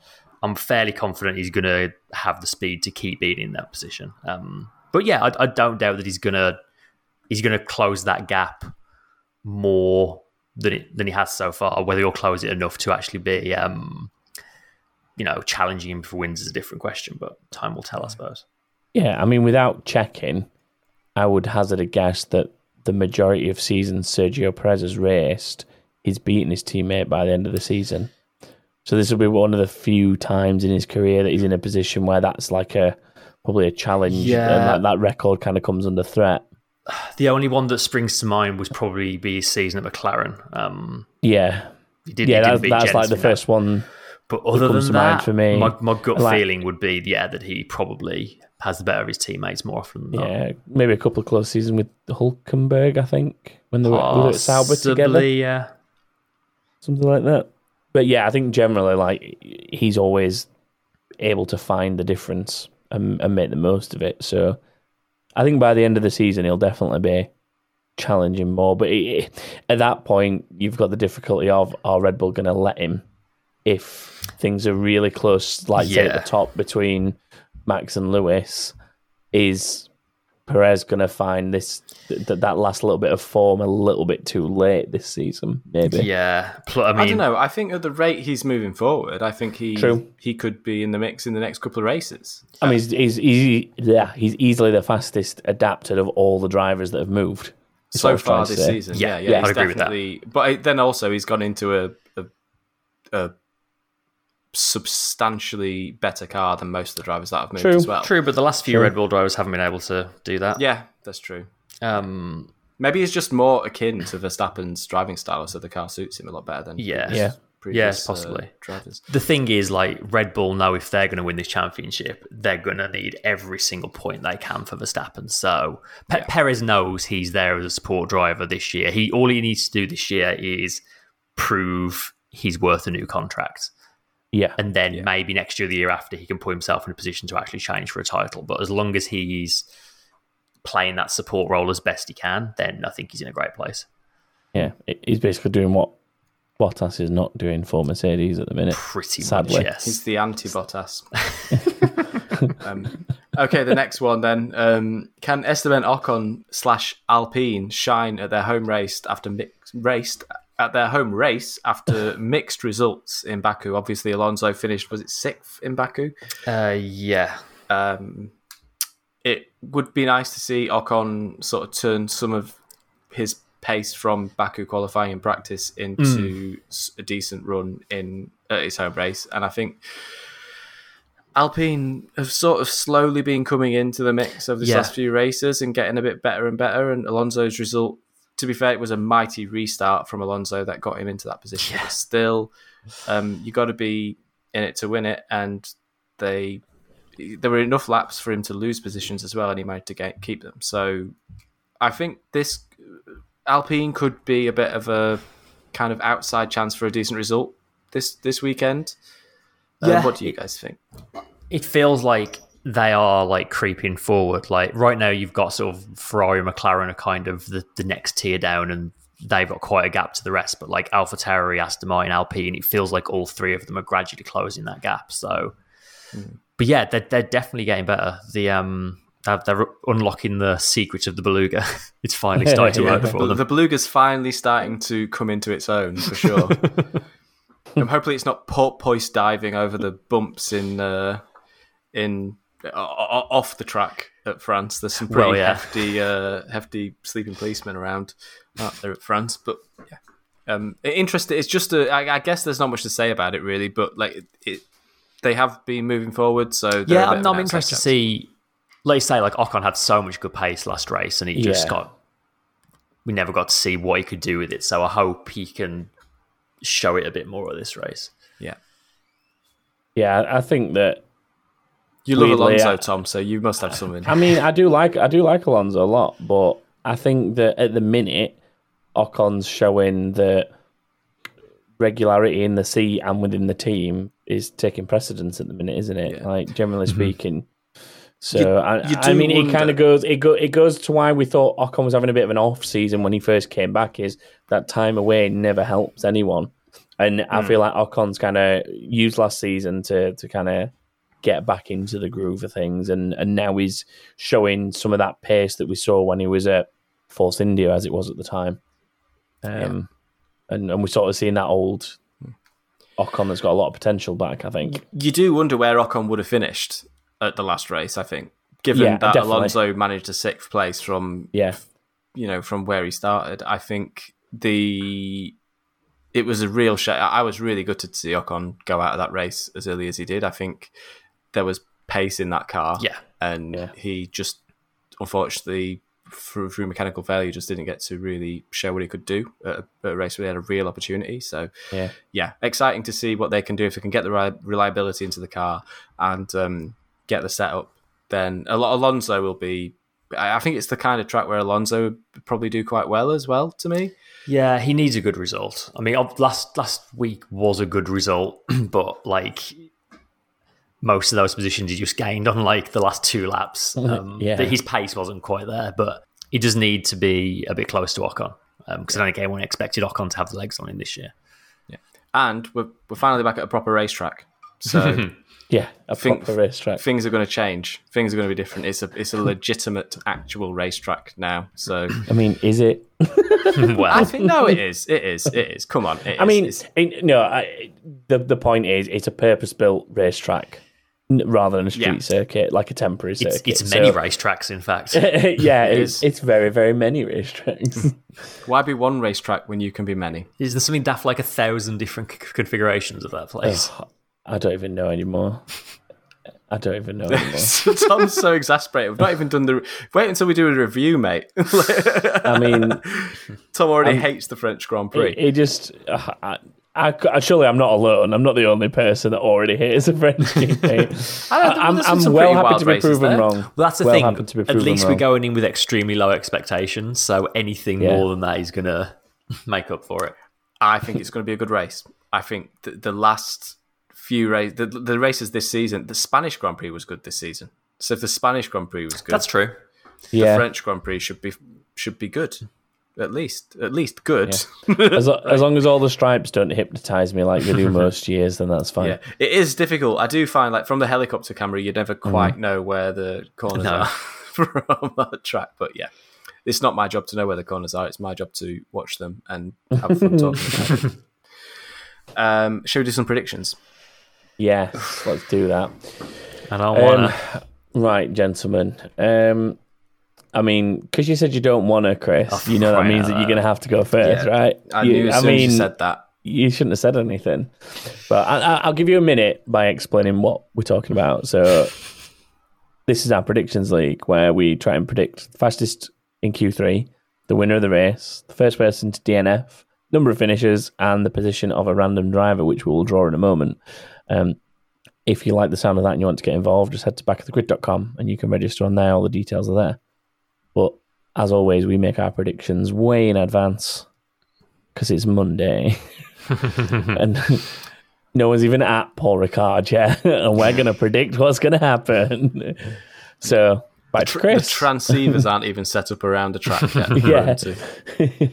I'm fairly confident he's going to have the speed to keep being in that position. Um, but yeah, I, I don't doubt that he's going to he's going to close that gap more than it, than he has so far. Whether he'll close it enough to actually be, um, you know, challenging him for wins is a different question. But time will tell, I suppose. Yeah, I mean, without checking, I would hazard a guess that the majority of seasons Sergio Perez has raced, he's beaten his teammate by the end of the season. So this will be one of the few times in his career that he's in a position where that's like a probably a challenge, Yeah. and that, that record kind of comes under threat. The only one that springs to mind was probably be his season at McLaren. Um, Yeah, he did, yeah, did that's, beat that's Jenson like the that. first one. But other than that, for me. my, my gut Like- feeling would be, yeah, that he probably has the better of his teammates more often than not. Yeah, maybe a couple of close seasons with Hulkenberg, I think, when they were, were at Sauber together. Yeah. something like that. But yeah, I think generally, like he's always able to find the difference and, and make the most of it. So I think by the end of the season, he'll definitely be challenging more. But it, at that point, you've got the difficulty of are Red Bull going to let him if things are really close, like say at the top between Max and Lewis? Is Perez going to find this th- that last little bit of form a little bit too late this season? Maybe. Yeah. Pl- I I, don't know. I think at the rate he's moving forward, I think he True. he could be in the mix in the next couple of races. I mean, he's, he's, he's, yeah, he's easily the fastest adapted of all the drivers that have moved. is what I so far this season. Yeah, Yeah, yeah, yeah, he's I'd agree with that. definitely. But then also he's gone into a, a a substantially better car than most of the drivers that have moved True. as well. true, but the last few Sure. Red Bull drivers haven't been able to do that. Yeah, that's true. Um, Maybe he's just more akin to Verstappen's driving style, so the car suits him a lot better than Yeah. previous, Yeah. previous, Yes, uh, possibly. drivers. the thing is, like Red Bull know if they're going to win this championship, they're going to need every single point they can for Verstappen. So Pe- Perez knows he's there as a support driver this year. He all he needs to do this year is prove he's worth a new contract, Yeah, and then maybe next year, the year after, he can put himself in a position to actually change for a title. But as long as he's playing that support role as best he can, then I think he's in a great place. yeah. He's basically doing what Bottas is not doing for Mercedes at the minute. Pretty Sadly. much, yes. He's the anti-Bottas. um, okay, the next one then. Um, can Esteban Ocon slash Alpine shine at their home race after mix, raced at their home race after mixed results in Baku? Obviously, Alonso finished was it sixth in Baku. Uh, yeah. Um, it would be nice to see Ocon sort of turn some of his pace from Baku qualifying in practice into mm. a decent run in uh, his home race, and I think Alpine have sort of slowly been coming into the mix of the yeah. last few races and getting a bit better and better. And Alonso's result, to be fair, it was a mighty restart from Alonso that got him into that position. Yeah. But still, um, you got to be in it to win it, and they there were enough laps for him to lose positions as well, and he managed to get, keep them. So I think this Alpine could be a bit of a kind of outside chance for a decent result this this weekend. Um, what do you guys think? It feels like they are like creeping forward. Like right now, you've got sort of Ferrari McLaren are kind of the, the next tier down, and they've got quite a gap to the rest. But like AlphaTauri, Aston Martin, Alpine, it feels like all three of them are gradually closing that gap. So, mm. but yeah, they're, they're definitely getting better. The um, they're, they're unlocking the secrets of the beluga. it's finally starting to work for the, them. The beluga's finally starting to come into its own for sure. and hopefully, it's not porpoise diving over the bumps in uh, in off the track at France. There's some pretty well, yeah. hefty uh, hefty sleeping policemen around out there at France, but yeah. Um, interesting. It's just a. I, I guess there's not much to say about it really, but like it, it they have been moving forward. So yeah, I'm, I'm interested to see Let's say, like Ocon had so much good pace last race, and he just yeah. got. We never got to see what he could do with it, so I hope he can show it a bit more at this race. Yeah, yeah, I think that you love Alonso, Tom, so you must have something. I mean, I do like I do like Alonso a lot, but I think that at the minute, Ocon's showing that regularity in the seat and within the team is taking precedence at the minute, isn't it? Yeah. Like generally mm-hmm. speaking, so you, I, you I, mean, wonder. it kind of goes it go it goes to why we thought Ocon was having a bit of an off season when he first came back. Is that time away never helps anyone, and mm. I hmm. feel like Ocon's kind of used last season to to kind of get back into the groove of things, and and now he's showing some of that pace that we saw when he was at Force India, as it was at the time. Um, yeah. and and we're sort of seeing that old Ocon that's got a lot of potential back. I think you do wonder where Ocon would have finished at the last race. I think, given yeah, that definitely. Alonso managed a sixth place from yeah, you know, from where he started, I think the it was a real shame. I was really gutted to see Ocon go out of that race as early as he did. I think there was pace in that car, yeah, and yeah. he just unfortunately through, through mechanical failure just didn't get to really show what he could do at a, at a, race where he had a real opportunity. So yeah, yeah, exciting to see what they can do if they can get the reliability into the car and um, get the setup, then a lot Alonso will be. I think it's the kind of track where Alonso would probably do quite well as well. To me, yeah, he needs a good result. I mean, last last week was a good result, but like most of those positions he just gained on like the last two laps. Um, yeah, his pace wasn't quite there, but he does need to be a bit close to Ocon because um, I don't think anyone expected Ocon to have the legs on him this year. Yeah, and we're we're finally back at a proper racetrack, so. Yeah, a Think, proper racetrack. Things are going to change. Things are going to be different. It's a it's a legitimate, actual racetrack now. So, I mean, is it? well, I think no, it is. It is. It is. Come on. I mean, it, no. I, the the point is, it's a purpose built racetrack rather than a street yeah. circuit, like a temporary circuit. It's, it's many so, racetracks, in fact. yeah, it it's, it's very, very many racetracks. Why be one racetrack when you can be many? Is there something daft like a thousand different configurations of that place? I don't even know anymore. I don't even know anymore. Tom's so exasperated. We've not even done the. Wait until we do a review, mate. I mean, Tom already I'm, hates the French Grand Prix. He just. Uh, I, I, surely I'm not alone. I'm not the only person that already hates a French GP. I am I'm well happy to be proven there. wrong. Well, that's the well thing. At least we're going in with extremely low expectations, so anything yeah. more than that is going to make up for it. I think it's going to be a good race. I think the, the last few races, the, the races this season, the Spanish Grand Prix was good this season. So if the Spanish Grand Prix was good, that's true. The yeah. French Grand Prix should be should be good. At least, at least good. As, lo- as long as all the stripes don't hypnotize me like they do most years, then that's fine. Yeah, it is difficult. I do find like from the helicopter camera, you never Mm-hmm. quite know where the corners No. are from that track. But yeah, it's not my job to know where the corners are. It's my job to watch them and have fun talking about it. Um, shall we do some predictions? Yes, let's do that. And I don't want Um, right, gentlemen. Um, I mean, because you said you don't want to, Chris, Oh, you know that means out that you're going to have to go first, Yeah, right? I You- knew as I soon as mean, you said that. you shouldn't have said anything. But I, I, I'll give you a minute by explaining what we're talking about. So, this is our predictions league where we try and predict the fastest in Q3, the winner of the race, the first person to DNF, number of finishes, and the position of a random driver, which we will draw in a moment. Um, if you like the sound of that and you want to get involved, just head to backofthegrid.com and you can register on there. All the details are there. But as always, we make our predictions way in advance because it's Monday. and no one's even at Paul Ricard yet, and we're going to predict what's going to happen. So, back to Tr- Chris. The transceivers aren't even set up around the track yet. Yeah. them to-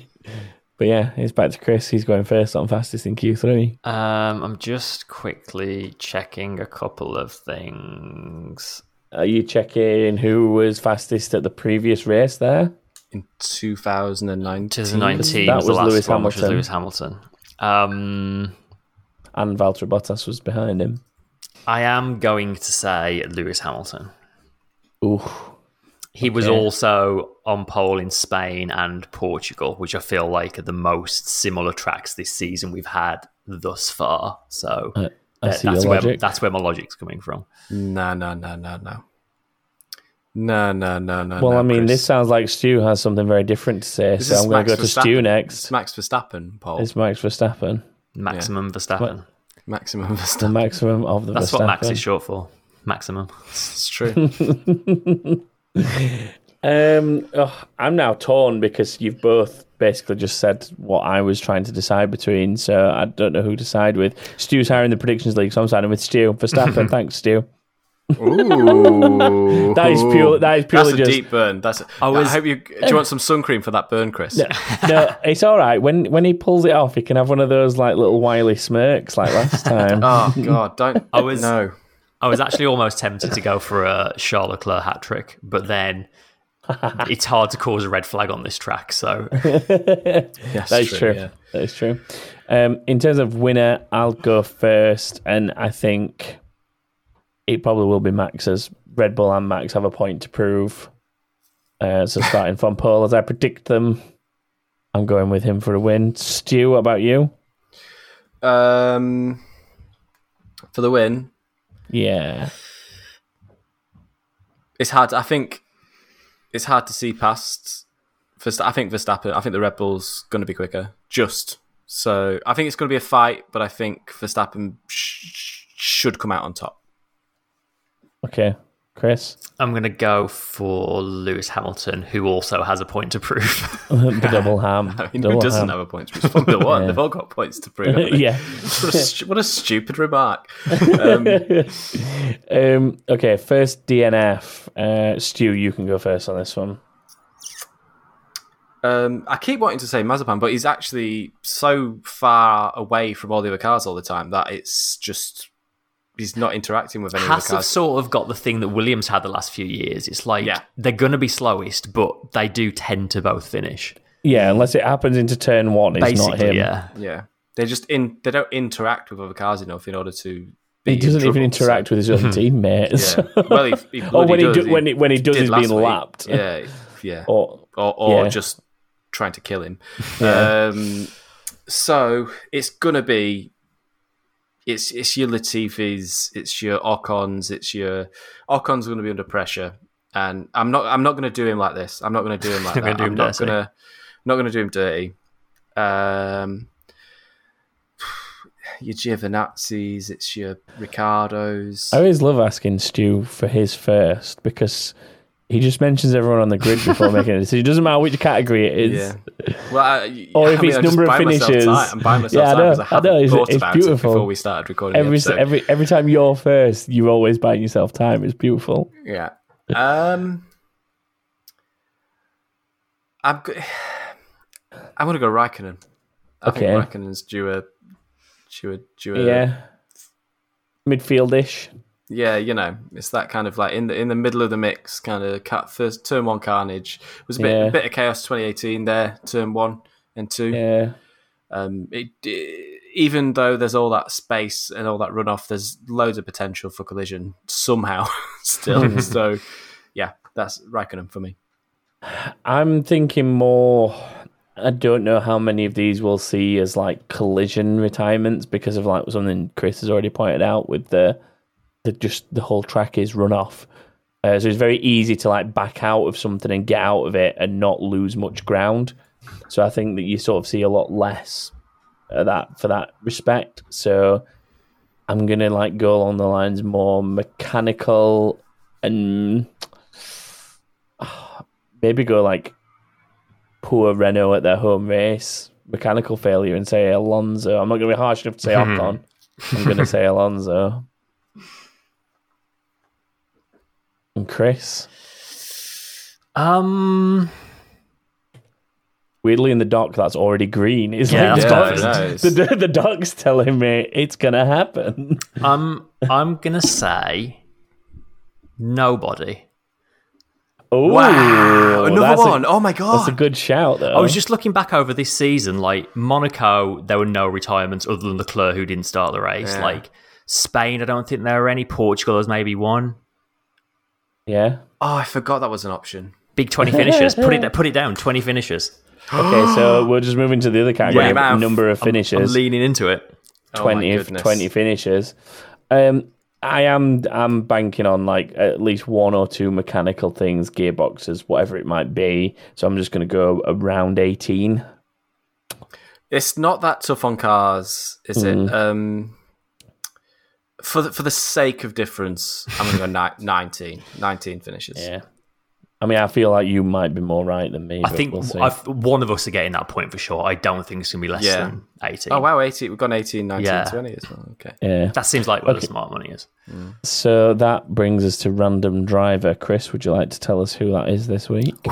but yeah, it's back to Chris. He's going first on fastest in Q3. Um, I'm just quickly checking a couple of things. Are you checking who was fastest at the previous race there? in 2019. 2019 That was the was last Lewis one, which was Hamilton. Lewis Hamilton. Um, And Valtteri Bottas was behind him. I am going to say Lewis Hamilton. Ooh, He was also on pole in Spain and Portugal, which I feel like are the most similar tracks this season we've had thus far. So I, I that- that's where logic. that's where my logic's coming from. No, no, no, no, no. No, no, no, no. well, no, I mean, Chris. this sounds like Stu has something very different to say, This so I'm going to go to Verstappen. Stu next. It's Max Verstappen, Paul. It's Max Verstappen, Maximum Verstappen. Maximum Verstappen. the maximum of the That's Verstappen. what Max is short for. Maximum. It's true. Um, oh, I'm now torn because you've both basically just said what I was trying to decide between, so I don't know who to side with. Stu's hiring the predictions league, so I'm siding with Stu. Verstappen, thanks, Stu. Ooh. That is pure. That is That's purely a just. deep burn. That's. I, was- hope you. Do you want some sun cream for that burn, Chris? no, it's all right. When when he pulls it off, he can have one of those like little wily smirks like last time. Oh God! Don't. I was- no. I was actually almost tempted to go for a Charlotte Leclerc hat trick, but then it's hard to cause a red flag on this track. So Yes, That is true. yeah. That is true. Um, in terms of winner, I'll go first, and I think it probably will be Max's. Red Bull and Max have a point to prove. Uh, so starting from pole, as I predict them, I'm going with him for a win. Stu, what about you? Um, for the win, Yeah, it's hard. I think it's hard to see past. Verst- I think Verstappen. I think the Red Bull's going to be quicker. Just so I think it's going to be a fight, but I think Verstappen sh- should come out on top. okay, Chris, I'm going to go for Lewis Hamilton, who also has a point to prove. the double ham. I mean, double who doesn't ham. have a point to prove? Formula One. Yeah. They've all got points to prove. yeah. What a, stu- what a stupid remark. Um, um, okay, first DNF. Uh, Stu, you can go first on this one. Um, I keep wanting to say Mazepin, but he's actually so far away from all the other cars all the time that it's just he's not interacting with any of Haas the have sort of got the thing that Williams had the last few years. It's like Yeah. they're going to be slowest, but they do tend to both finish. Yeah, unless it happens into turn one, it's not him. yeah. Yeah, they just in they don't interact with other cars enough in order to. Be He doesn't in even trouble, interact with his own teammates. Yeah. Well, he, he or when bloody he does. do, when he, when he does, did he's last being week. lapped. Yeah, yeah. Or or, or Yeah. just trying to kill him. Yeah. Um, so it's gonna be it's it's your Latifis, it's your Ocons, it's your Ocon's gonna be under pressure, and I'm not I'm not gonna do him like this. I'm not gonna do him like that. gonna do I'm not gonna not gonna do him dirty. Um, your Giovinazzis, it's your Ricciardos. I always love asking Stu for his first because he just mentions everyone on the grid before making a decision. It doesn't matter which category it is. Yeah. Well, I, Or I if mean, it's I'm number of finishes. I'm buying myself Yeah, I time because I I know, it's- it's beautiful. it before we started recording Every, every every time you're first, you're always buying yourself time. It's beautiful. Yeah. Um, I'm. Go- I'm gonna go Raikkonen. I Okay. think Raikkonen's due a due a due a Yeah. Midfieldish. Yeah, you know, it's that kind of like in the in the middle of the mix, kind of cut first turn one carnage. It was a bit Yeah. a bit of chaos 2018 there, turn one and two. Yeah. Um, it, it- even though there's all that space and all that runoff, there's loads of potential for collision somehow still. so, yeah, that's Raikkonen for me. I'm thinking more. I don't know how many of these we'll see as like collision retirements because of like something Chris has already pointed out with the the just the whole track is run off. Uh, so it's very easy to like back out of something and get out of it and not lose much ground. So I think that you sort of see a lot less of that for that respect. So I'm gonna like go along the lines more mechanical and maybe go like poor Renault at their home race, mechanical failure, and say Alonso. I'm not going to be harsh enough to say Ocon. I'm going to say Alonso. And Chris, Um, weirdly in the dock, that's already green. It's Yeah, like the, that's dock's, the, the dock's telling me it's going to happen. um, I'm gonna say nobody. Oh, Wow, another that's a- one. oh my god! That's a good shout, though. I was just looking back over this season. Like Monaco, there were no retirements other than Leclerc, who didn't start the race. Yeah. Like Spain, I don't think there were any. Portugal, there's maybe one. Yeah. oh, I forgot that was an option. Big twenty finishes. put it put it down. Twenty finishes. Okay, so we'll just move into the other category. your mouth. number of I'm finishes. leaning into it. Oh 20, f- goodness. 20 finishes. Um, I am I'm banking on like at least one or two mechanical things, gearboxes, whatever it might be. So I'm just going to go around 18. It's not that tough on cars, is Mm. it? Um, for the, for the sake of difference, I'm going to go ni- 19. 19 finishes. Yeah. I mean, I feel like you might be more right than me. I but think we'll see. I've, one of us are getting that point for sure. I don't think it's gonna be less Yeah. than eighteen. Oh, wow, 18. We've gone 18, 19, Yeah. 20 as well. Okay. yeah. That seems like where Okay. the smart money is. Mm. So that brings us to random driver. Chris, would you like to tell us who that is this week?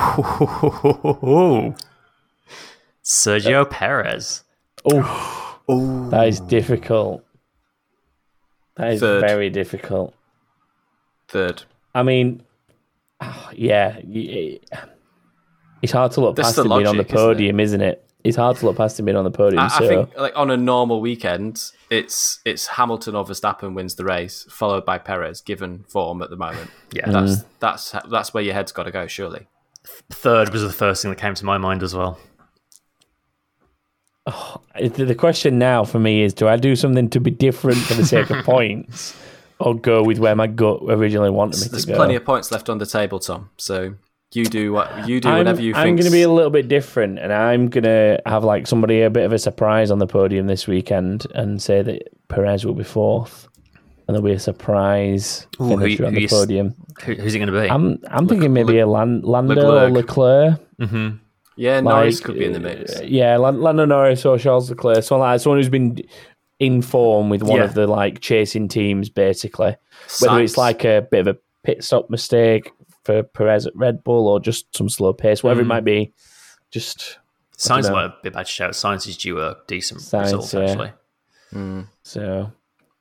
Sergio Perez. Oh, that is difficult. That is Third. very difficult. Third. I mean, yeah, it's hard to look That's past the him being on the logic, isn't it? podium, isn't it? It's hard to look past him being on the podium. I, so I think like on a normal weekend, it's it's Hamilton or Verstappen wins the race, followed by Perez, given form at the moment. Yeah. Mm. That's that's that's where your head's got to go, surely. Third was the first thing that came to my mind as well. it- the question now for me is: Do I do something to be different for the sake of points, or go with where my gut originally wanted me There's to go? plenty of points left on the table, Tom. So you do what you do, I'm, whatever you I'm going to be a little bit different, and I'm going to have like somebody a bit of a surprise on the podium this weekend, and say that Perez will be fourth, and there'll be a surprise Ooh, who- finisher on who the podium. Who, who's it going to be? I'm I'm thinking maybe a Lan- Lando Leclerc. or Leclerc. hmm yeah, Norris Like, could be in the mix. uh, yeah, Lando Norris or Charles Leclerc. Someone like someone who's been in form with one Yeah. of the like chasing teams, basically. Whether it's like a bit of a pit stop mistake for Perez at Red Bull or just some slow pace, whatever it Mm. might be. Just Sainz know. might be a bit bad shout. Sainz is due a decent Sainz, result, yeah. actually. So,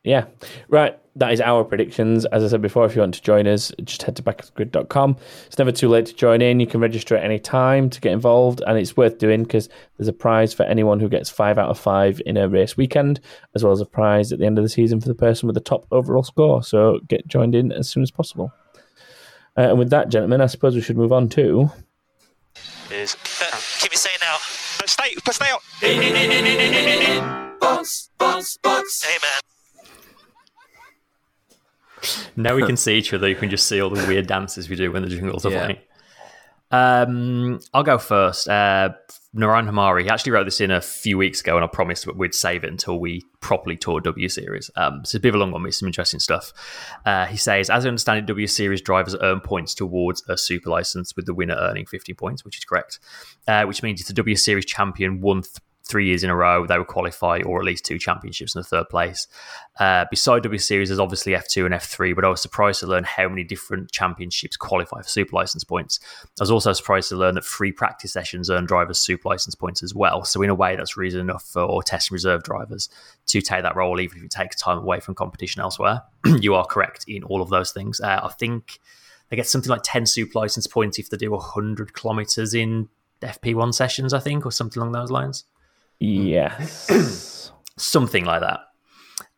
yeah. Right. That is our predictions. As I said before, if you want to join us, just head to backofthegrid.com. It's never too late to join in. You can register at any time to get involved, and it's worth doing because there's a prize for anyone who gets five out of five in a race weekend, as well as a prize at the end of the season for the person with the top overall score. So, get joined in as soon as possible. Uh, and with that, gentlemen, I suppose we should move on to. is. Uh, keep it saying now. But stay, but stay out. Hey man. Now we can see each other. You can just see all the weird dances we do when the jingles are Yeah. playing. Um, I'll go first. Uh, Naran Hamari he actually wrote this in a few weeks ago, and I promised that we'd save it until we properly tour W Series. Um, so it's a bit of a long one, but some interesting stuff. Uh, he says, as I understand it, W Series drivers earn points towards a super license, with the winner earning 50 points, which is correct. Uh, which means if the W Series champion won th- three years in a row they would qualify or at least two championships in the third place. Uh, beside W Series, there's obviously F2 and F3, but I was surprised to learn how many different championships qualify for super license points. I was also surprised to learn that free practice sessions earn drivers super license points as well. So, in a way, that's reason enough for test and reserve drivers to take that role, even if it takes time away from competition elsewhere. you are correct in all of those things. Uh, I think they get something like 10 super license points if they do 100 kilometers in FP1 sessions, I think, or something along those lines. Yes. something like that.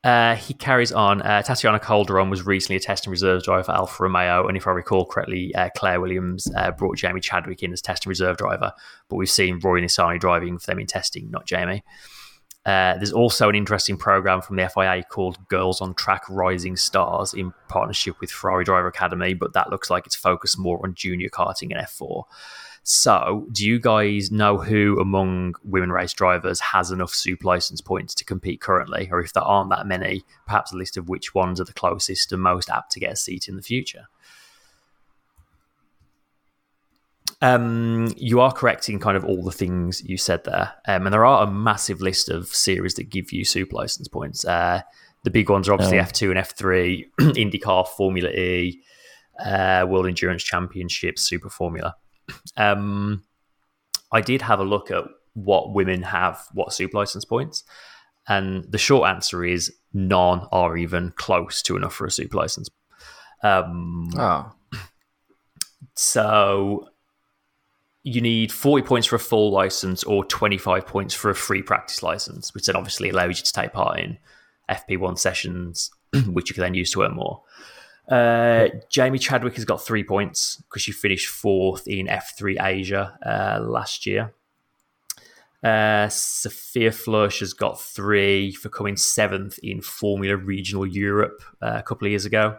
Uh, he carries on. Uh, Tatiana Calderon was recently a test and reserve driver for Alfa Romeo, and if I recall correctly, uh, Claire Williams uh, brought Jamie Chadwick in as test and reserve driver. But we've seen Roy Nissany driving for them in testing, not Jamie. Uh, there's also an interesting program from the FIA called Girls on Track Rising Stars in partnership with Ferrari Driver Academy, but that looks like it's focused more on junior karting and F4. So, do you guys know who among women race drivers has enough super license points to compete currently? Or if there aren't that many, perhaps a list of which ones are the closest and most apt to get a seat in the future? Um, you are correct in kind of all the things you said there. Um, and there are a massive list of series that give you super license points. Uh, the big ones are obviously Oh. F2 and F3, IndyCar, Formula E, uh, World Endurance Championship, Super Formula. Um, I did have a look at what women have, what super license points, and the short answer is none are even close to enough for a super license. Um, Oh, so you need 40 points for a full license or 25 points for a free practice license, which then obviously allows you to take part in FP1 sessions, which you can then use to earn more. Uh, Jamie Chadwick has got three points because she finished fourth in F3 Asia uh, last year. Uh, Sophia Flörsch has got three for coming seventh in Formula Regional Europe uh, a couple of years ago.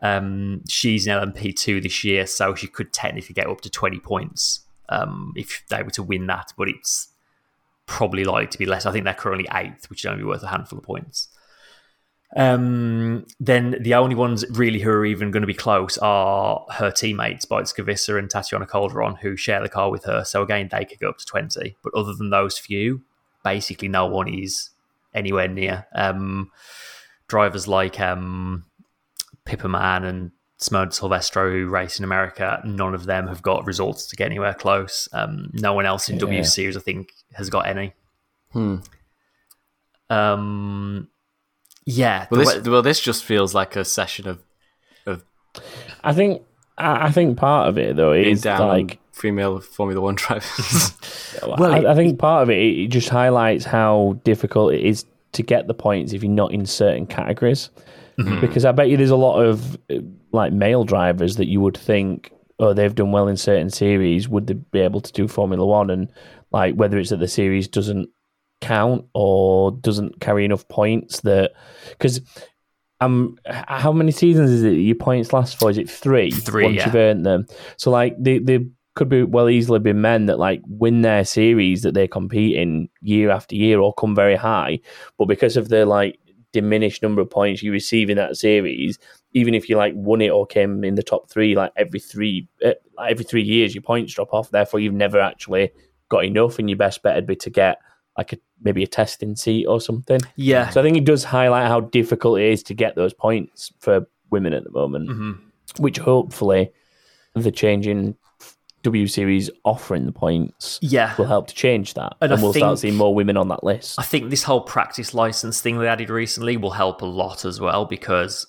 Um, she's in LMP2 this year, so she could technically get up to 20 points um, if they were to win that, but it's probably likely to be less. I think they're currently eighth, which is only worth a handful of points. Um, then the only ones really who are even going to be close are her teammates, Beitske Visser and Tatiana Calderon, who share the car with her. So again, they could go up to 20. But other than those few, basically no one is anywhere near. Um, drivers like um, Pippa Mann and Simone Silvestro, who race in America, none of them have got results to get anywhere close. Um, no one else in Yeah. W Series, I think, has got any. Hmm. Um, yeah. well, this way- well this just feels like a session of of I think I I think part of it though is down like female Formula One drivers. Well, I, I think part of it it just highlights how difficult it is to get the points if you're not in certain categories. Mm-hmm. Because I bet you there's a lot of like male drivers that you would think, oh, they've done well in certain series. Would they be able to do Formula One? And like whether it's that the series doesn't count or doesn't carry enough points that because. Um, how many seasons is it your points last for? Is it three? Three, Once yeah. you've earned them. So like they, they could be well easily be men that like win their series that they compete in year after year or come very high, but because of the like diminished number of points you receive in that series, even if you like won it or came in the top three, like every three uh, every three years your points drop off. Therefore, you've never actually got enough, and your best bet would be to get like a maybe a testing seat or something. yeah. So I think it does highlight how difficult it is to get those points for women at the moment Mhm. which hopefully the changing W Series offering the points Yeah. will help to change that, And and, we'll start seeing more women on that list. I think this whole practice license thing they added recently will help a lot as well because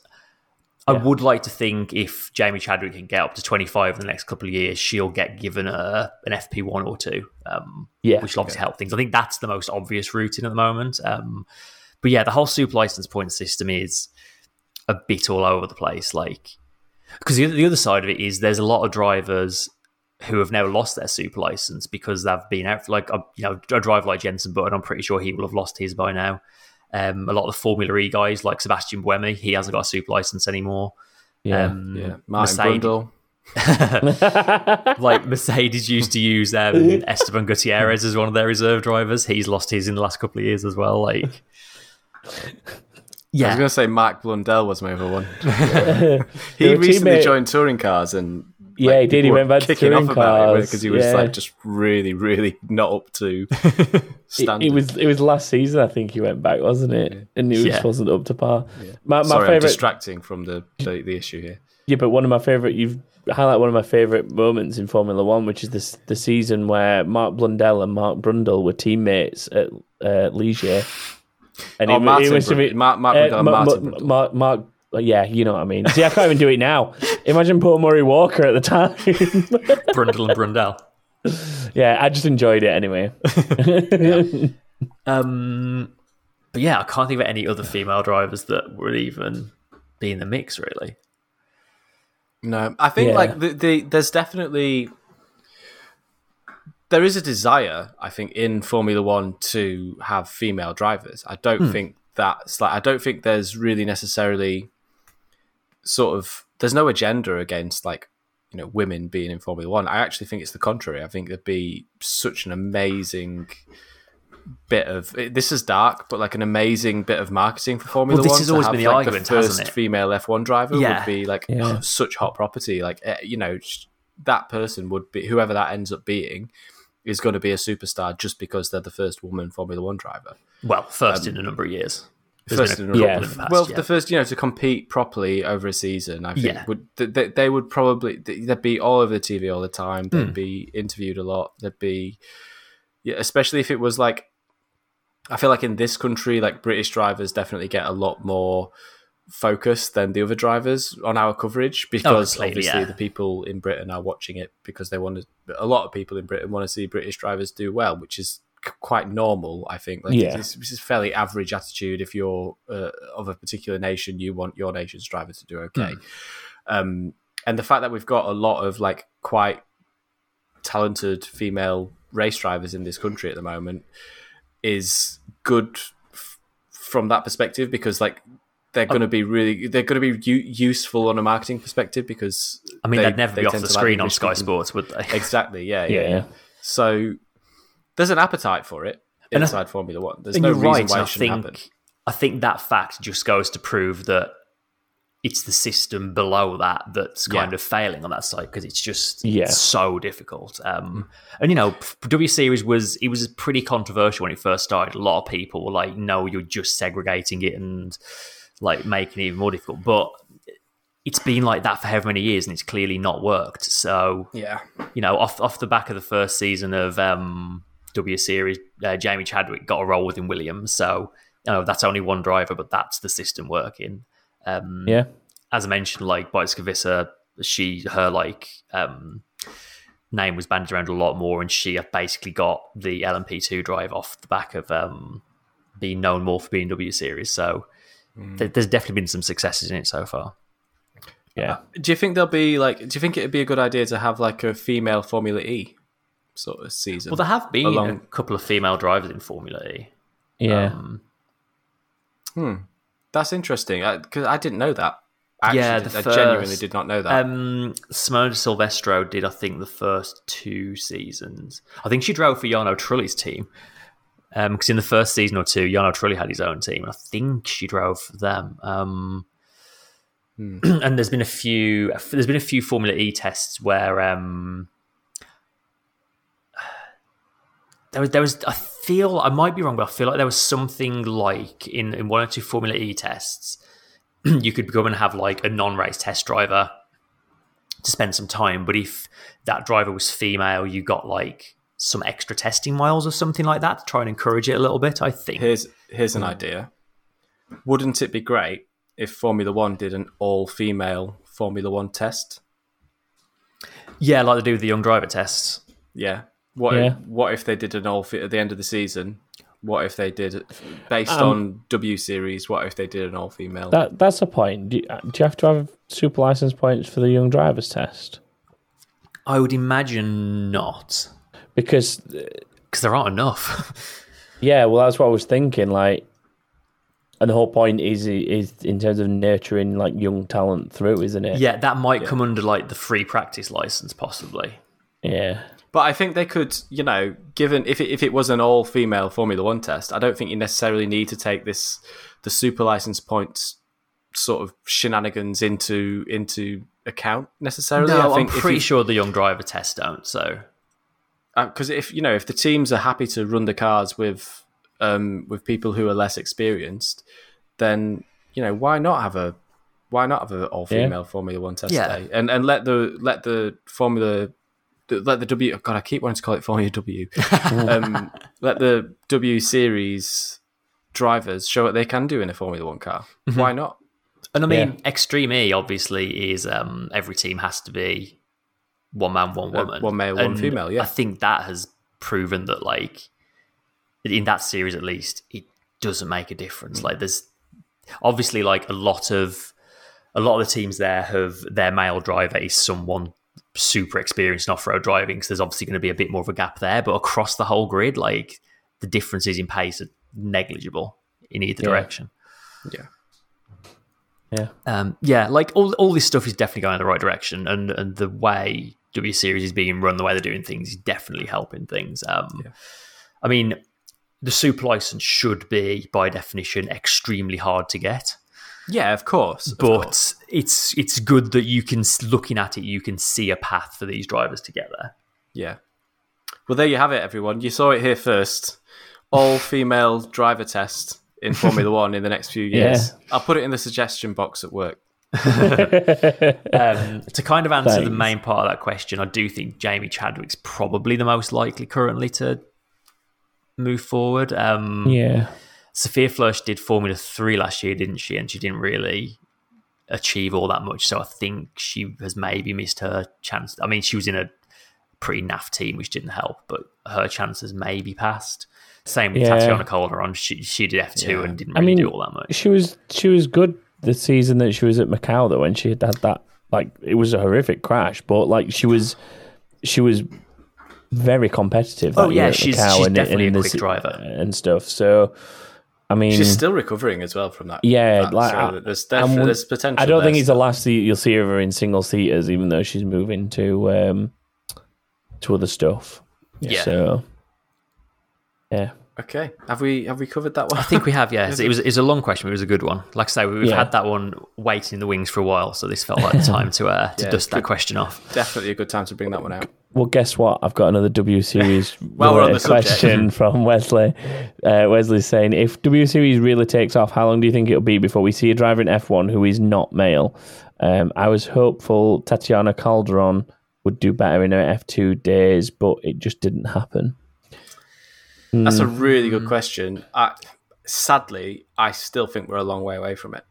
I Yeah. would like to think if Jamie Chadwick can get up to 25 in the next couple of years, she'll get given a, an FP1 or two, um, Yeah, which will obviously help things. I think that's the most obvious route in at the moment. Um, but yeah, the whole super license point system is a bit all over the place. Like, because the, the other side of it is there's a lot of drivers who have now lost their super license because they've been out for like a, you know a driver like Jenson Button. I'm pretty sure he will have lost his by now. Um, a lot of the Formula E guys like Sebastian Buemi, he hasn't got a super license anymore. Yeah. Um, yeah, Martin Mercedes- Brundle. like Mercedes used to use um, Esteban Gutierrez as one of their reserve drivers. He's lost his in the last couple of years as well. Like, yeah, I was going to say Mark Blundell was my other one. He recently teammate- joined touring cars and Yeah, Like, he did. He people went back to kicking touring off about it because he was Yeah. like just really, really not up to It, standard. it was it was last season. I think he went back, wasn't it? And it was, Yeah. wasn't up to par. My, my Sorry, I'm favorite, distracting from the, the the issue here. yeah, but one of my favorite. You've highlight one of my favorite moments in Formula One, which is this the season where Mark Blundell and Mark Brundle were teammates at uh, Ligier. And Oh, it, Martin it was to Brundle. Mark- Mark uh, Brundle and Ma- Martin Ma- Brundle. Mark, Mark, yeah, you know what I mean. See, I can't even do it now. Imagine Paul Murray Walker at the time. Brundle and Brundell. yeah, I just enjoyed it anyway. Um, but yeah, I can't think of any other female drivers that would even be in the mix, really. No, I think Yeah. like the, the there's definitely there is a desire, I think, in Formula One to have female drivers. I don't Hmm. think that's like I don't think there's really necessarily sort of there's no agenda against like you know women being in Formula One. I actually think it's the contrary. I think there'd be such an amazing bit of this is dark, but like an amazing bit of marketing for Formula Well, this One. has always have, been the like, argument, the first hasn't it? female F1 driver Yeah. would be like Yeah. such hot property. Like eh, you know, that person would be whoever that ends up being is going to be a superstar just because they're the first woman Formula One driver. Well, first in a number of years. There's First been a a Yeah. in the past, well, yeah. the first, you know, to compete properly over a season, I think Yeah. would they, they would probably they'd be all over the TV all the time. They'd hmm. be interviewed a lot. They'd be, yeah, especially if it was like, I feel like in this country, like British drivers definitely get a lot more focus than the other drivers on our coverage oh, because completely, obviously yeah. the people in Britain are watching it because they want to. A lot of people in Britain want to see British drivers do well, which is c- quite normal. I think. Like, Yeah. it's a fairly average attitude. If you're uh, of a particular nation, you want your nation's driver to do okay. Um, and the fact that we've got a lot of like quite talented female race drivers in this country at the moment is good f- from that perspective because like they're going to be really they're going to be u- useful on a marketing perspective because I mean, they- would never they be off the screen on Sky Sports, would they? exactly yeah yeah, Yeah. yeah. so there's an appetite for it And I- inside Formula One there's no reason right. why it shouldn't happen I think that fact just goes to prove that it's the system below that that's kind Yeah. of failing on that side because it's just Yeah. so difficult. Um, and you know, W Series was it was pretty controversial when it first started. A lot of people were like, "No, you're just segregating it and like making it even more difficult." But it's been like that for however many years, and it's clearly not worked. So yeah you know, off off the back of the first season of um, W Series, uh, Jamie Chadwick got a role within Williams. So you know, that's only one driver, but that's the system working. Um, yeah, As I mentioned, like Beitske Visser, she her like um, name was banded around a lot more, and she basically got the LMP two drive off the back of um, being known more for being W Series. So th- there's definitely been some successes in it so far. yeah. do you think there'll be like do you think it'd be a good idea to have like a female Formula E sort of season Well, there have been a couple of female drivers in Formula E. Yeah. Um, That's interesting because I, didn't know that. I Yeah, actually the did- I genuinely did not know that. Um, Simone Silvestro did, I think, the first two seasons. I think she drove for Jarno Trulli's team. Because in the first season or two, Jarno Trulli had his own team, and I think she drove for them. Um, and there's been a few. There's been a few Formula E tests where um, there was. There was. I feel I might be wrong, but I feel like there was something like in in one or two Formula E tests you could go and have like a non-race test driver to spend some time but if that driver was female you got like some extra testing miles or something like that to try and encourage it a little bit i think here's here's Hmm. an idea. Wouldn't it be great if Formula One did an all-female Formula One test? yeah like they do with the young driver tests Yeah. What Yeah. If, what if they did an all at the end of the season? What if they did based Um, on W series? What if they did an all-female? That that's a point. Do you, do you have to have super license points for the young drivers test? i would imagine not Because because there aren't enough yeah, well, that's what I was thinking. Like, and the whole point is is in terms of nurturing like young talent through, isn't it? yeah that might come under like the free practice license possibly Yeah. But I think they could, you know, given if it, if it was an all female Formula One test, I don't think you necessarily need to take this the super license points sort of shenanigans into into account necessarily. No, I I'm think pretty you- sure the young driver tests don't. So because if you know if the teams are happy to run the cars with um, with people who are less experienced, then you know why not have a why not have an all female Formula One test Yeah. day and and let the let the Formula let the W God I keep wanting to call it Formula W um, let the W Series drivers show what they can do in a Formula One car. Mm-hmm. Why not? And I mean, Extreme E obviously is um, every team has to be one man, one Uh, woman, one male, one female, yeah. I think that has proven that, like, in that series at least, it doesn't make a Mm. difference. Like, there's obviously like a lot of a lot of the teams there have their male driver is someone super experienced in off-road driving, so there's obviously going to be a bit more of a gap there. But across the whole grid, like the differences in pace are negligible in either Yeah. direction. Yeah. Yeah. Um, yeah, like all all this stuff is definitely going in the right direction, and and the way W Series is being run, the way they're doing things, is definitely helping things. Um, I mean, the super license should be, by definition, extremely hard to get, Yeah, of course. of but course. it's it's good that you can looking at it, you can see a path for these drivers to get there. Yeah. Well, there you have it, everyone. You saw it here first. All female driver test in Formula One in the next few years. I'll put it in the suggestion box at work. Um, to kind of answer the main part of that question, I do think Jamie Chadwick's probably the most likely currently to move forward. Um, Yeah. Sophia Flörsch did Formula Three last year, didn't she? And she didn't really achieve all that much. So I think she has maybe missed her chance. I mean, she was in a pretty naff team, which didn't help, but her chances maybe passed. Same with Yeah. Tatiana Calderon. She she did F two and didn't I really mean, do all that much. She was she was good the season that she was at Macau though when she had had that like it was a horrific crash, but like she was she was very competitive. Oh, yeah, she's- she's and- definitely and a the quick driver. and stuff. So I mean, She's still recovering as well from that. Yeah, that, like, so there's definitely there's potential. I don't think it's the last se- you'll see of her in single seaters, even though she's moving to um to other stuff. Yeah. So yeah. Okay, have we have we covered that one? I think we have, Yes, It was, it was a long question, but it was a good one. Like I say, we've Yeah. had that one waiting in the wings for a while, so this felt like the time to uh, to Yeah, dust that question off. definitely a good time to bring that one out. Well, guess what? I've got another W Series While we're on related the subject. question from Wesley. Uh, Wesley's saying, if W Series really takes off, how long do you think it'll be before we see a driver in F1 who is not male? Um, I was hopeful Tatiana Calderon would do better in her F2 days, but it just didn't happen. That's a Hmm. really good question. I, sadly, I still think we're a long way away from it.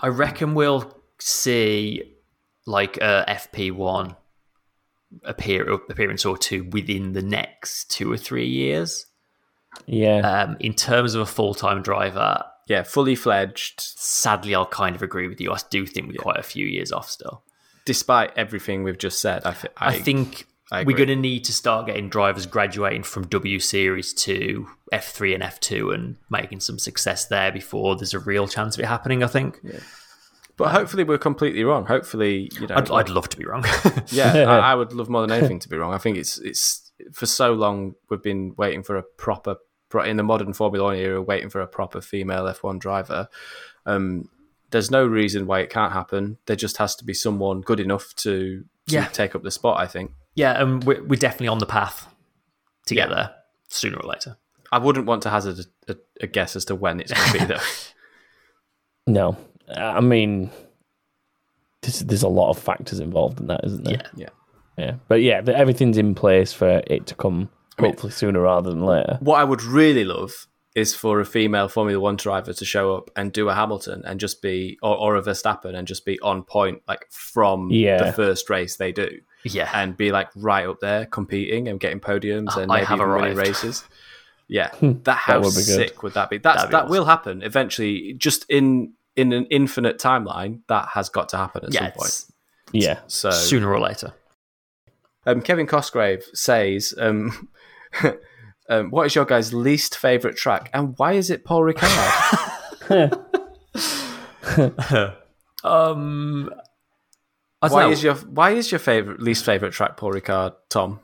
I reckon we'll see like a FP1 appear appearance or two within the next two or three years. Yeah. Um, in terms of a full time driver, Yeah, fully fledged, sadly, I'll kind of agree with you. I do think we're quite a few years off still. despite everything we've just said. I, thi- I, think we're going to need to start getting drivers graduating from W Series to F3 and F2 and making some success there before there's a real chance of it happening. I think. But hopefully we're completely wrong. Hopefully, you know, I'd, I'd love to be wrong. yeah, I, I would love more than anything to be wrong. I think it's it's for so long we've been waiting for a proper in the modern Formula One era, waiting for a proper female F1 driver. Um, there's no reason why it can't happen. There just has to be someone good enough to, to Yeah. take up the spot. I think. Yeah, and we're, we're definitely on the path to get there sooner or later. I wouldn't want to hazard a, a, a guess as to when it's going to be though. no. I mean, there's, there's a lot of factors involved in that, isn't there? Yeah. yeah. Yeah. But yeah, everything's in place for it to come hopefully sooner rather than later. What I would really love is for a female Formula One driver to show up and do a Hamilton and just be, or, or a Verstappen and just be on point, like from Yeah. the first race they do, Yeah, and be like right up there competing and getting podiums and I maybe have even winning races. Yeah, that how would be sick would that be? That's That'd be that awesome. will happen eventually. Just in in an infinite timeline, that has got to happen at yeah, some point. Yeah. So sooner or later. Um, Kevin Cosgrave says, um, um, "What is your guys' least favorite track, and why is it Paul Ricard? Um, I don't why know. is your Why is your favorite least favorite track Paul Ricard? Tom,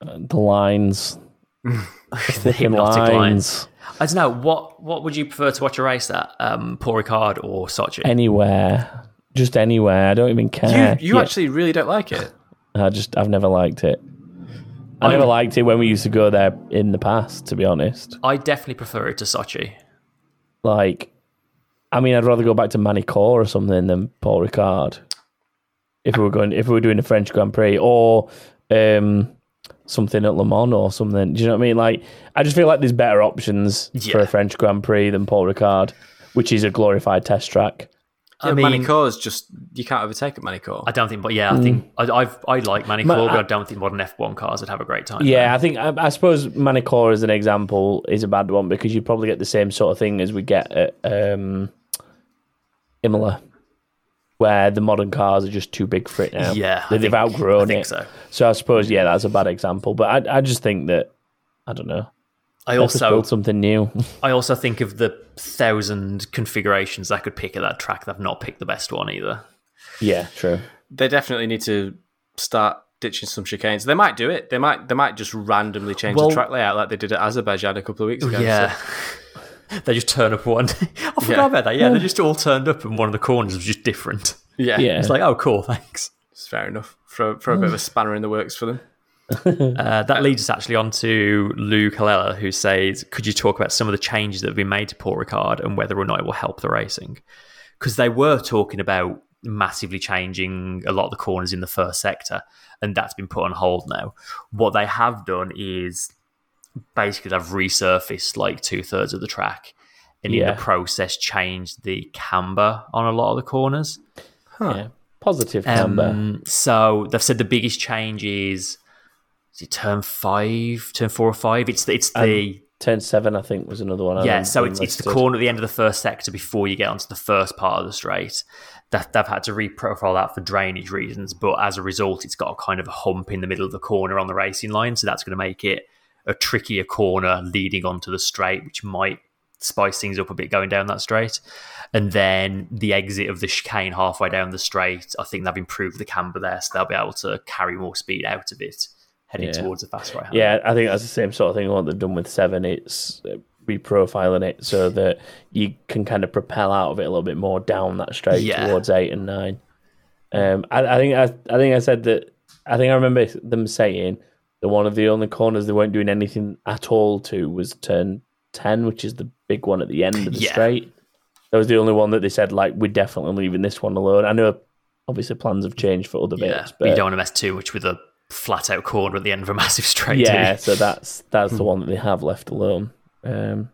The lines. the hypnotic lines. lines? I don't know what what would you prefer to watch a race at, um, Paul Ricard or Sochi? Anywhere. just anywhere. I don't even care. you Yeah. actually really don't like it. I just I've never liked it. I never liked it when we used to go there in the past. To be honest, I definitely prefer it to Sochi. like, I mean, I'd rather go back to Magny-Cours or something than Paul Ricard. If we were going, if we were doing a French Grand Prix or um, something at Le Mans or something, do you know what I mean? Like, I just feel like there's better options for a French Grand Prix than Paul Ricard, which is a glorified test track. I mean, Magny-Cours is just you can't overtake at Magny-Cours. I don't think, but yeah, I think I, I've I like Magny-Cours, Ma- but I don't think modern F1 cars would have a great time. Yeah, I think I, I suppose Magny-Cours as an example is a bad one because you probably get the same sort of thing as we get at um, Imola, where the modern cars are just too big for it now. Yeah, they, they've think- outgrown I think it. so. So I suppose yeah, that's a bad example. But I I just think that I don't know. I also build something new. I also think of the thousand configurations I could pick at that track. They've not picked the best one either. yeah, true. they definitely need to start ditching some chicanes. They might do it. They might they might just randomly change Well- the track layout like they did at Azerbaijan a couple of weeks ago. Yeah. So, they just turn up one. I forgot Yeah. about that. Yeah, they just all turned up and one of the corners was just different. yeah, Yeah. It's like, oh, cool, thanks. it's fair enough. Throw, throw a bit of a spanner in the works for them. Uh, that leads us actually on to Lou Colella, who says, Could you talk about some of the changes that have been made to Paul Ricard and whether or not it will help the racing? Because they were talking about massively changing a lot of the corners in the first sector, and that's been put on hold now. What they have done is basically they've resurfaced like two thirds of the track, and in the process, changed the camber on a lot of the corners. Yeah, positive camber. Um, so they've said the biggest change is, is it turn five, turn four or five? It's the, it's the Turn seven, I think, was another one. I yeah. remember So it's it's the corner at the end of the first sector before you get onto the first part of the straight. That they've had to reprofile that for drainage reasons, but as a result, it's got a kind of a hump in the middle of the corner on the racing line, so that's going to make it a trickier corner leading onto the straight, which might spice things up a bit going down that straight. And then the exit of the chicane halfway down the straight, I think they've improved the camber there, so they'll be able to carry more speed out of it heading Yeah. towards the fast right hand. Yeah, I think that's the same sort of thing what they've done with seven. It's uh, reprofiling it so that you can kind of propel out of it a little bit more down that straight Yeah. towards eight and nine. Um, I, I think I, I think I said that. I think I remember them saying that one of the only corners they weren't doing anything at all to was turn ten, which is the big one at the end of the Yeah. straight. That was the only one that they said like we're definitely leaving this one alone. I know, obviously, plans have changed for other Yeah, bits, but you don't want to mess too much with a flat out corner at the end of a massive straight. yeah, so that's that's the one that they have left alone. Um,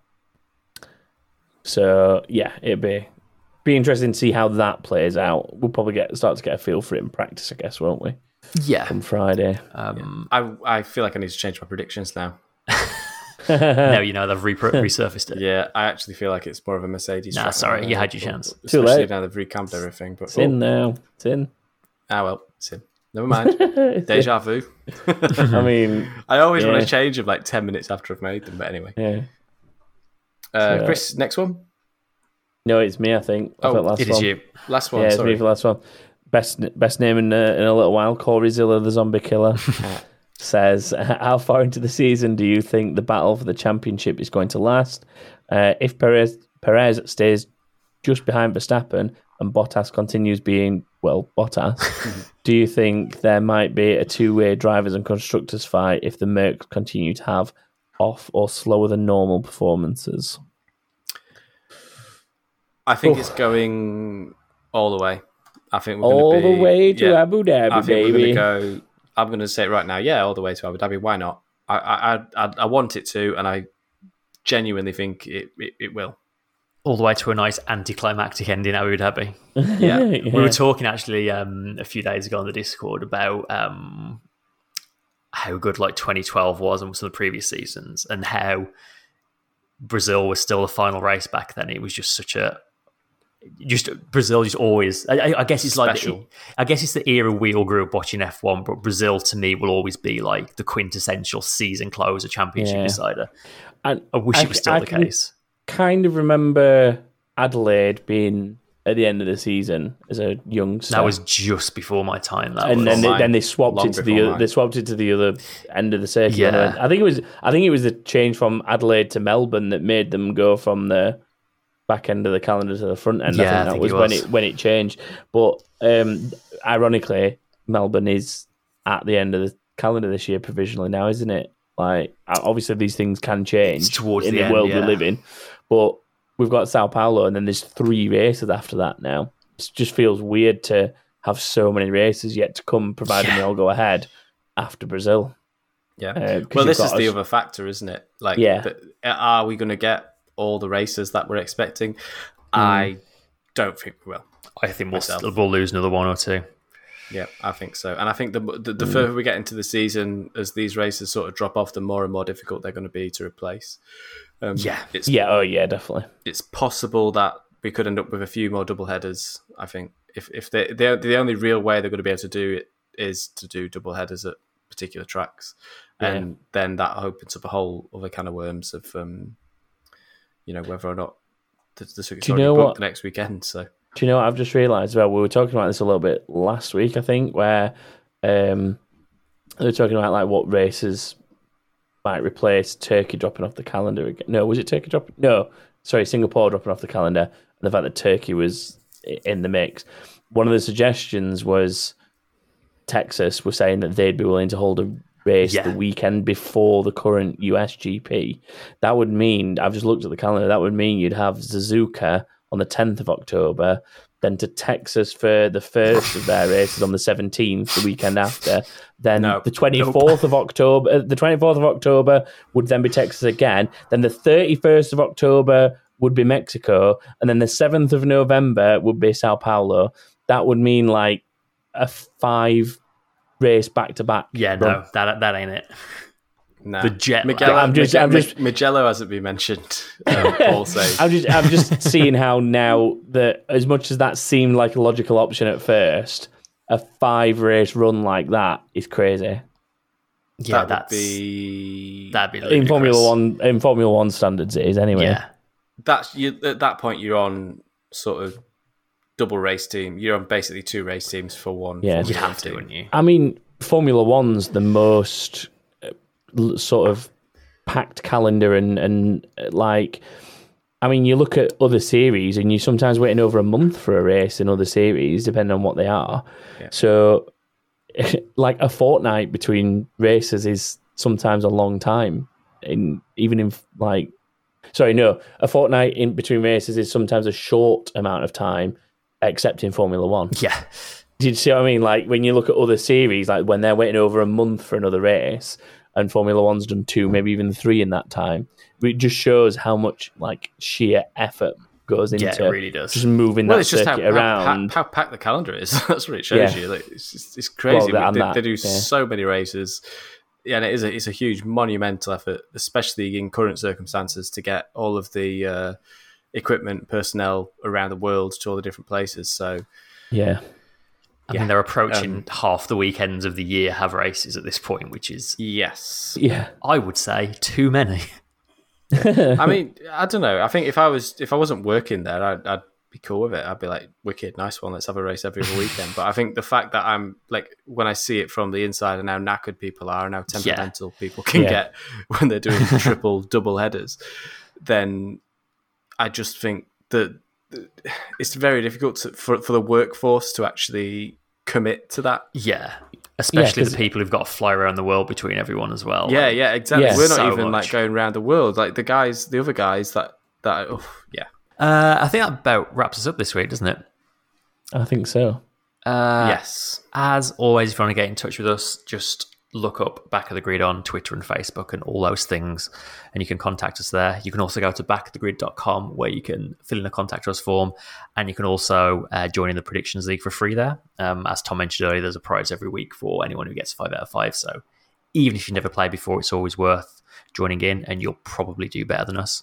so yeah, it'd be be interesting to see how that plays out. We'll probably get start to get a feel for it in practice, I guess, won't we? Yeah. On Friday. Um, I I feel like I need to change my predictions now. no, you know they've repro- resurfaced it. Yeah, I actually feel like it's more of a Mercedes. Nah, sorry, you had your chance. Too late. now they've recamped everything. But It's in now. It's in. ah well, it's in. Never mind. Deja vu. I mean, I always want to change them like ten minutes after I've made them. But anyway, yeah. uh, So- Chris, next one, No, it's me. I think. I Oh, thought last It is one. you. last one. Yeah, it's sorry. me for the last one. Best best name in, uh, in a little while. Corey Zilla, the zombie killer, says, "How far into the season do you think the battle for the championship is going to last? Uh, if Perez Perez stays just behind Verstappen and Bottas continues being well Bottas, do you think there might be a two way drivers and constructors fight if the Mercs continue to have off or slower than normal performances?" I think Oof. it's going all the way. I think we're All be, the way to yeah, Abu Dhabi, I think baby. we're going to go. I'm going to say it right now. Yeah, all the way to Abu Dhabi. Why not? I I I, I want it to, and I genuinely think it, it, it will. All the way to a nice anticlimactic ending Abu Dhabi. Yeah. We were talking actually um, a few days ago on the Discord about um, how good like 2012 was and some of the previous seasons, and how Brazil was still the final race back then. It was just such a just Brazil just always. I, I- guess it's like the, I guess it's the era we all grew up watching F1, but Brazil to me will always be like the quintessential season closer, championship Yeah. decider. And I wish I it was still I the case. kind of remember Adelaide being at the end of the season as a youngster. That was just before my time. That and was. then they, then they swapped Long it to the other, they swapped it to the other end of the circuit. Yeah. I think it was I think it was the change from Adelaide to Melbourne that made them go from the back end of the calendar to the front end. Yeah, I think that think was, it when it when it changed. But um, ironically, Melbourne is at the end of the calendar this year provisionally now, isn't it? Like obviously these things can change It's towards in the the, end, world yeah. we live in, but we've got Sao Paulo and then there's three races after that now. It just feels weird to have so many races yet to come, providing Yeah. they all go ahead after Brazil. Yeah. Uh, well, this is the other factor, isn't it? Like, Yeah. the- are we going to get all the races that we're expecting? Hmm. I don't think we will. I think we'll, we'll lose another one or two. Yeah, I think so. And I think the the, the further we get into the season, as these races sort of drop off, the more and more difficult they're going to be to replace. Um, Yeah. it's Yeah, oh yeah, definitely. it's possible that we could end up with a few more double headers. I think if if they they the only real way they're going to be able to do it is to do double headers at particular tracks, and then that opens up a whole other can of worms of um, you know whether or not the, the Do you know booked what- next weekend. So Do you know what I've just realised? Well, we were talking about this a little bit last week, I think, where um, they were talking about like what races might replace Turkey dropping off the calendar again. No, was it Turkey dropping? No, sorry, Singapore dropping off the calendar, and the fact that Turkey was in the mix. One of the suggestions was Texas were saying that they'd be willing to hold a race Yeah. the weekend before the current US GP. That would mean I've just looked at the calendar. That would mean you'd have Suzuka on the 10th of October, then to Texas for the first of their races on the 17th, the weekend after. Then No. the 24th of October, uh, the 24th of October would then be Texas again. Then the 31st of October would be Mexico, and then the 7th of November would be Sao Paulo. That would mean like a five race back to back. Yeah, no, that that ain't it. nah. The jet lag. Mugello, I'm just- Mige- I'm just- Mugello hasn't been mentioned. Um, Paul says. I'm just I'm just seeing how now that as much as that seemed like a logical option at first, a five race run like that is crazy. Yeah, that would be that'd be In. Formula One in Formula One standards it is anyway. Yeah, that's you at that point you're on sort of double race team. You're on basically two race teams for one. Yeah. You'd have to, team. wouldn't you? I mean, Formula One's the most uh, sort of packed calendar, and and uh, like, I mean, you look at other series, and you're sometimes waiting over a month for a race in other series, depending on what they are. Yeah. So, like a fortnight between races is sometimes a long time. In even in like, sorry, no, a fortnight in between races is sometimes a short amount of time, except in Formula One. Yeah, Do you see what I mean? Like when you look at other series, like when they're waiting over a month for another race, and Formula One's done two, maybe even three in that time, it just shows how much like sheer effort goes into yeah, it really does. just moving Well, that it's just how, circuit how, around. how, how packed the calendar is. That's what it shows Yeah. you. Like, it's, just, it's crazy. Well, they, that- they do yeah. so many races. Yeah, and it is a, it's a huge monumental effort, especially in current circumstances, to get all of the uh, equipment, personnel around the world to all the different places. So yeah, I yeah. mean, they're approaching Um, half the weekends of the year have races at this point, which is, yes, yeah, I would say, too many. I mean, I don't know. I think if I was if I wasn't working there, I'd, I'd be cool with it. I'd be like, wicked, nice one. Let's have a race every other weekend. But I think the fact that I'm like, when I see it from the inside, and how knackered people are, and how temperamental people can Yeah. get when they're doing triple, double headers, then I just think that it's very difficult to, for for the workforce to actually commit to that. Yeah, especially 'cause- the people who've got to fly around the world between everyone as well. Yeah, Like, yeah, exactly. Yeah. We're not So even much. like going around the world. Like the guys, the other guys that that, oh, yeah. Uh, I think that about wraps us up this week, doesn't it? I think so. Uh, yes. As always, if you want to get in touch with us, just look up Back of the Grid on Twitter and Facebook and all those things, and you can contact us there. You can also go to backofthegrid.com where you can fill in a contact us form, and you can also uh, join in the Predictions League for free there. Um, as Tom mentioned earlier, there's a prize every week for anyone who gets five out of five. So even if you've never played before, it's always worth joining in, and you'll probably do better than us.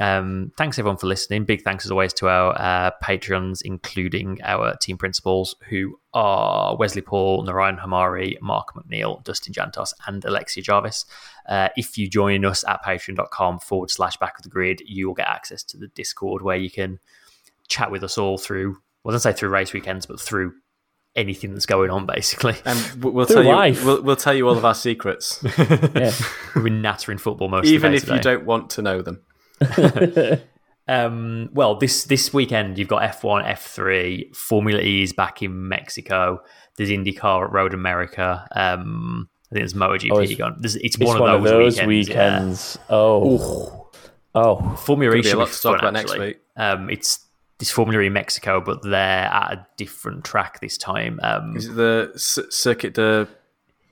Um, thanks everyone for listening. Big thanks as always to our uh, patrons, including our team principals, who are Wesley Paul, Narayan Hamari, Mark McNeil, Dustin Jantos, and Alexia Jarvis. Uh, if you join us at patreon.com forward slash back of the grid, you will get access to the Discord where you can chat with us all through, well, I don't say through race weekends, but through anything that's going on, basically. And we'll Through tell you, we'll, we'll tell you all of our secrets, Yeah. We've been nattering football most even of the if day you don't want to know them. Um, well, this this weekend you've got F1, F3, Formula E is back in Mexico. There's IndyCar at Road America. Um, I think there's MotoGP Oh, it's- going. There's, it's, It's one, of those, weekends. weekends. Oh, oh, Yeah. Formula E Gonna be a lot be to talk fun, about next week. Um, it's this Formula E Mexico, but they're at a different track this time. Um, Is it the C- Circuit de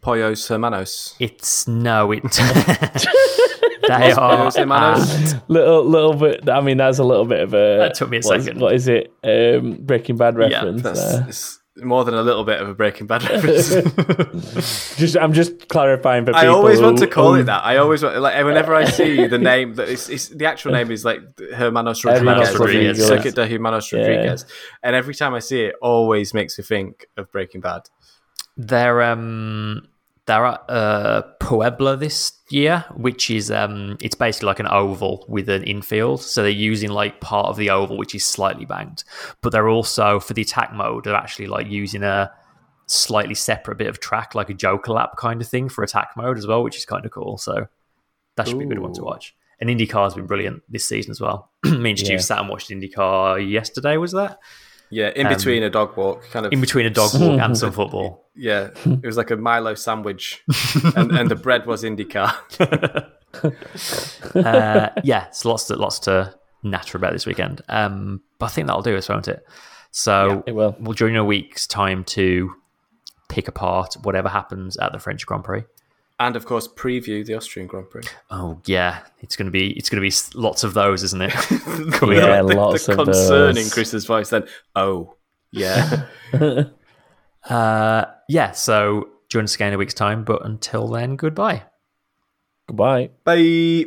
Pollos Hermanos? it's no, it. they are. Pollos at- little little bit. I mean, that's a little bit of a. That took me a what is- second. what is it? Um, Breaking Bad reference. That's there. more than a little bit of a Breaking Bad reference. Just, I'm just clarifying for I always want to call who- it that. I always want, like whenever I see the name that it's, it's the actual name is like Hermanos Rodriguez, Hermanos Rodriguez. Circuit de Hermanos Yeah. Rodriguez, and every time I see it, it always makes me think of Breaking Bad. They're um they're at uh, Puebla this year, which is um it's basically like an oval with an infield. So they're using like part of the oval, which is slightly banked, but they're also for the attack mode. They're actually like using a slightly separate bit of track, like a Joker lap kind of thing for attack mode as well, which is kind of cool. So that should be a good one to watch. And IndyCar's been brilliant this season as well. Me and Stu Yeah. sat and watched IndyCar yesterday. Was that Yeah, in between a dog walk, kind of in between a dog walk and some football? Yeah, it was like a Milo sandwich, and, and the bread was IndyCar. uh, yeah, it's lots to lots to natter about this weekend. Um, but I think that'll do us, won't it? So It will. we'll during a week's time to pick apart whatever happens at the French Grand Prix. And of course, preview the Austrian Grand Prix. Oh yeah, it's gonna be it's gonna be lots of those, isn't it? Yeah, the, lots the of concern in those. Chris's voice. Then, oh yeah, uh, yeah. So join us again in a week's time. But until then, goodbye. Goodbye. bye.